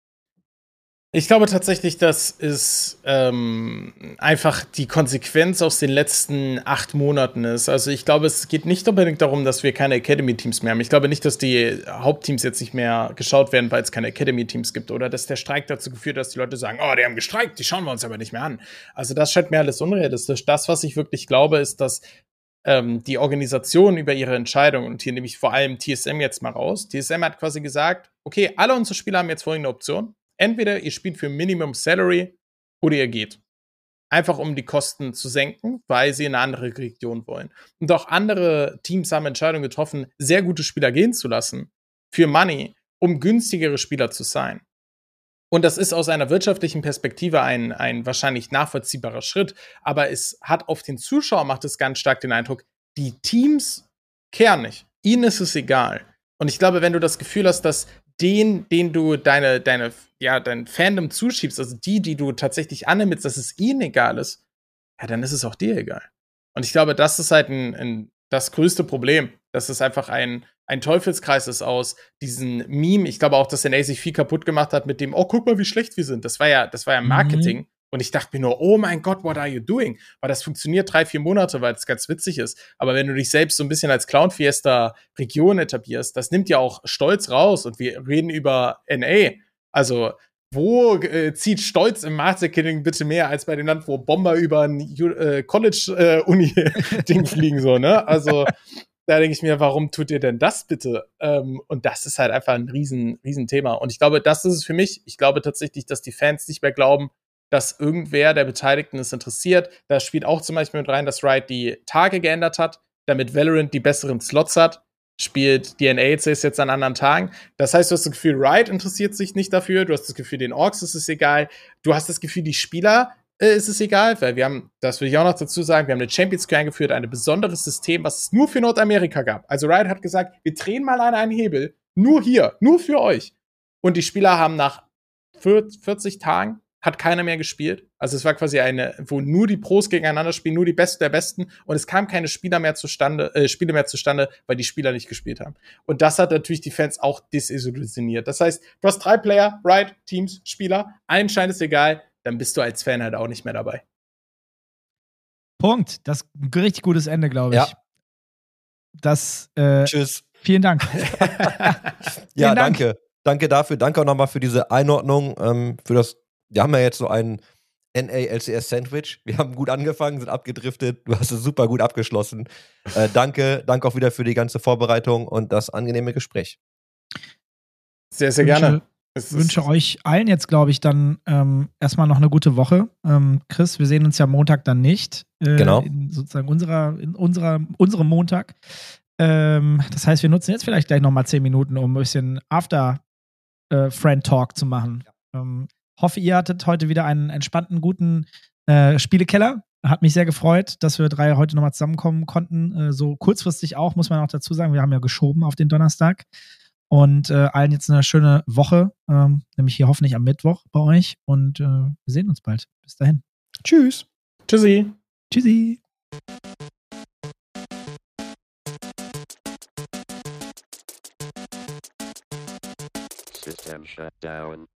Ich glaube tatsächlich, das ist ähm, einfach die Konsequenz aus den letzten acht Monaten ist. Also ich glaube, es geht nicht unbedingt darum, dass wir keine Academy-Teams mehr haben. Ich glaube nicht, dass die Hauptteams jetzt nicht mehr geschaut werden, weil es keine Academy-Teams gibt oder dass der Streik dazu geführt hat, dass die Leute sagen, oh, die haben gestreikt, die schauen wir uns aber nicht mehr an. Also das scheint mir alles unrealistisch. Das, was ich wirklich glaube, ist, dass ähm, die Organisation über ihre Entscheidung, und hier nehme ich vor allem TSM jetzt mal raus. TSM hat quasi gesagt, okay, alle unsere Spieler haben jetzt folgende Option. Entweder ihr spielt für Minimum Salary oder ihr geht. Einfach um die Kosten zu senken, weil sie in eine andere Region wollen. Und auch andere Teams haben Entscheidungen getroffen, sehr gute Spieler gehen zu lassen für Money, um günstigere Spieler zu sein. Und das ist aus einer wirtschaftlichen Perspektive ein, ein wahrscheinlich nachvollziehbarer Schritt. Aber es hat auf den Zuschauer macht es ganz stark den Eindruck, die Teams kehren nicht. Ihnen ist es egal. Und ich glaube, wenn du das Gefühl hast, dass den, den du deine, deine, ja, dein Fandom zuschiebst, also die, die du tatsächlich annimmst, dass es ihnen egal ist, ja, dann ist es auch dir egal. Und ich glaube, das ist halt ein, ein das größte Problem, dass es einfach ein, ein Teufelskreis ist aus diesen Meme. Ich glaube auch, dass NA sich viel kaputt gemacht hat mit dem, oh, guck mal, wie schlecht wir sind. Das war ja, das war ja mhm. Marketing. Mhm. Und ich dachte mir nur, oh mein Gott, what are you doing? Weil das funktioniert drei, vier Monate, weil es ganz witzig ist. Aber wenn du dich selbst so ein bisschen als Clown Fiesta Region etablierst, das nimmt ja auch Stolz raus. Und wir reden über NA. Also, wo äh, zieht Stolz im Marketing bitte mehr als bei dem Land, wo Bomber über ein äh, College-Uni-Ding äh, fliegen, so, ne? Also, da denke ich mir, warum tut ihr denn das bitte? Ähm, und das ist halt einfach ein riesen, riesen Thema. Und ich glaube, das ist es für mich. Ich glaube tatsächlich, dass die Fans nicht mehr glauben, dass irgendwer der Beteiligten es interessiert. Da spielt auch zum Beispiel mit rein, dass Riot die Tage geändert hat, damit Valorant die besseren Slots hat. Spielt die NACs jetzt an anderen Tagen. Das heißt, du hast das Gefühl, Riot interessiert sich nicht dafür. Du hast das Gefühl, den Orks ist es egal. Du hast das Gefühl, die Spieler äh, ist es egal, weil wir haben, das will ich auch noch dazu sagen, wir haben eine Champions Queue eingeführt, ein besonderes System, was es nur für Nordamerika gab. Also Riot hat gesagt, wir drehen mal an einen Hebel, nur hier, nur für euch. Und die Spieler haben nach 40 Tagen hat keiner mehr gespielt. Also es war quasi eine, wo nur die Pros gegeneinander spielen, nur die Besten der Besten und es kam keine Spieler mehr zustande, äh, Spiele mehr zustande, weil die Spieler nicht gespielt haben. Und das hat natürlich die Fans auch desillusioniert. Das heißt, du hast drei Player, right, Teams, Spieler, allen scheint es egal, dann bist du als Fan halt auch nicht mehr dabei. Punkt. Das ist ein richtig gutes Ende, glaube ich. Ja. Das. Äh, Tschüss. Vielen Dank. ja, Dank. danke. Danke dafür. Danke auch nochmal für diese Einordnung. Ähm, für das. Wir haben ja jetzt so ein NA-LCS-Sandwich. Wir haben gut angefangen, sind abgedriftet. Du hast es super gut abgeschlossen. Äh, danke. Danke auch wieder für die ganze Vorbereitung und das angenehme Gespräch. Sehr, sehr gerne. Ich wünsche euch allen jetzt, glaube ich, dann ähm, erstmal noch eine gute Woche. Ähm, Chris, wir sehen uns ja Montag dann nicht. Äh, genau. In sozusagen unserer, in unserer, unserem Montag. Ähm, das heißt, wir nutzen jetzt vielleicht gleich nochmal zehn Minuten, um ein bisschen After-Friend-Talk äh, zu machen. Ja. Hoffe, ihr hattet heute wieder einen entspannten, guten äh, Spielekeller. Hat mich sehr gefreut, dass wir drei heute nochmal zusammenkommen konnten. Äh, so kurzfristig auch, muss man auch dazu sagen. Wir haben ja geschoben auf den Donnerstag. Und äh, allen jetzt eine schöne Woche, ähm, nämlich hier hoffentlich am Mittwoch bei euch. Und äh, wir sehen uns bald. Bis dahin. Tschüss. Tschüssi. Tschüssi. System shut down.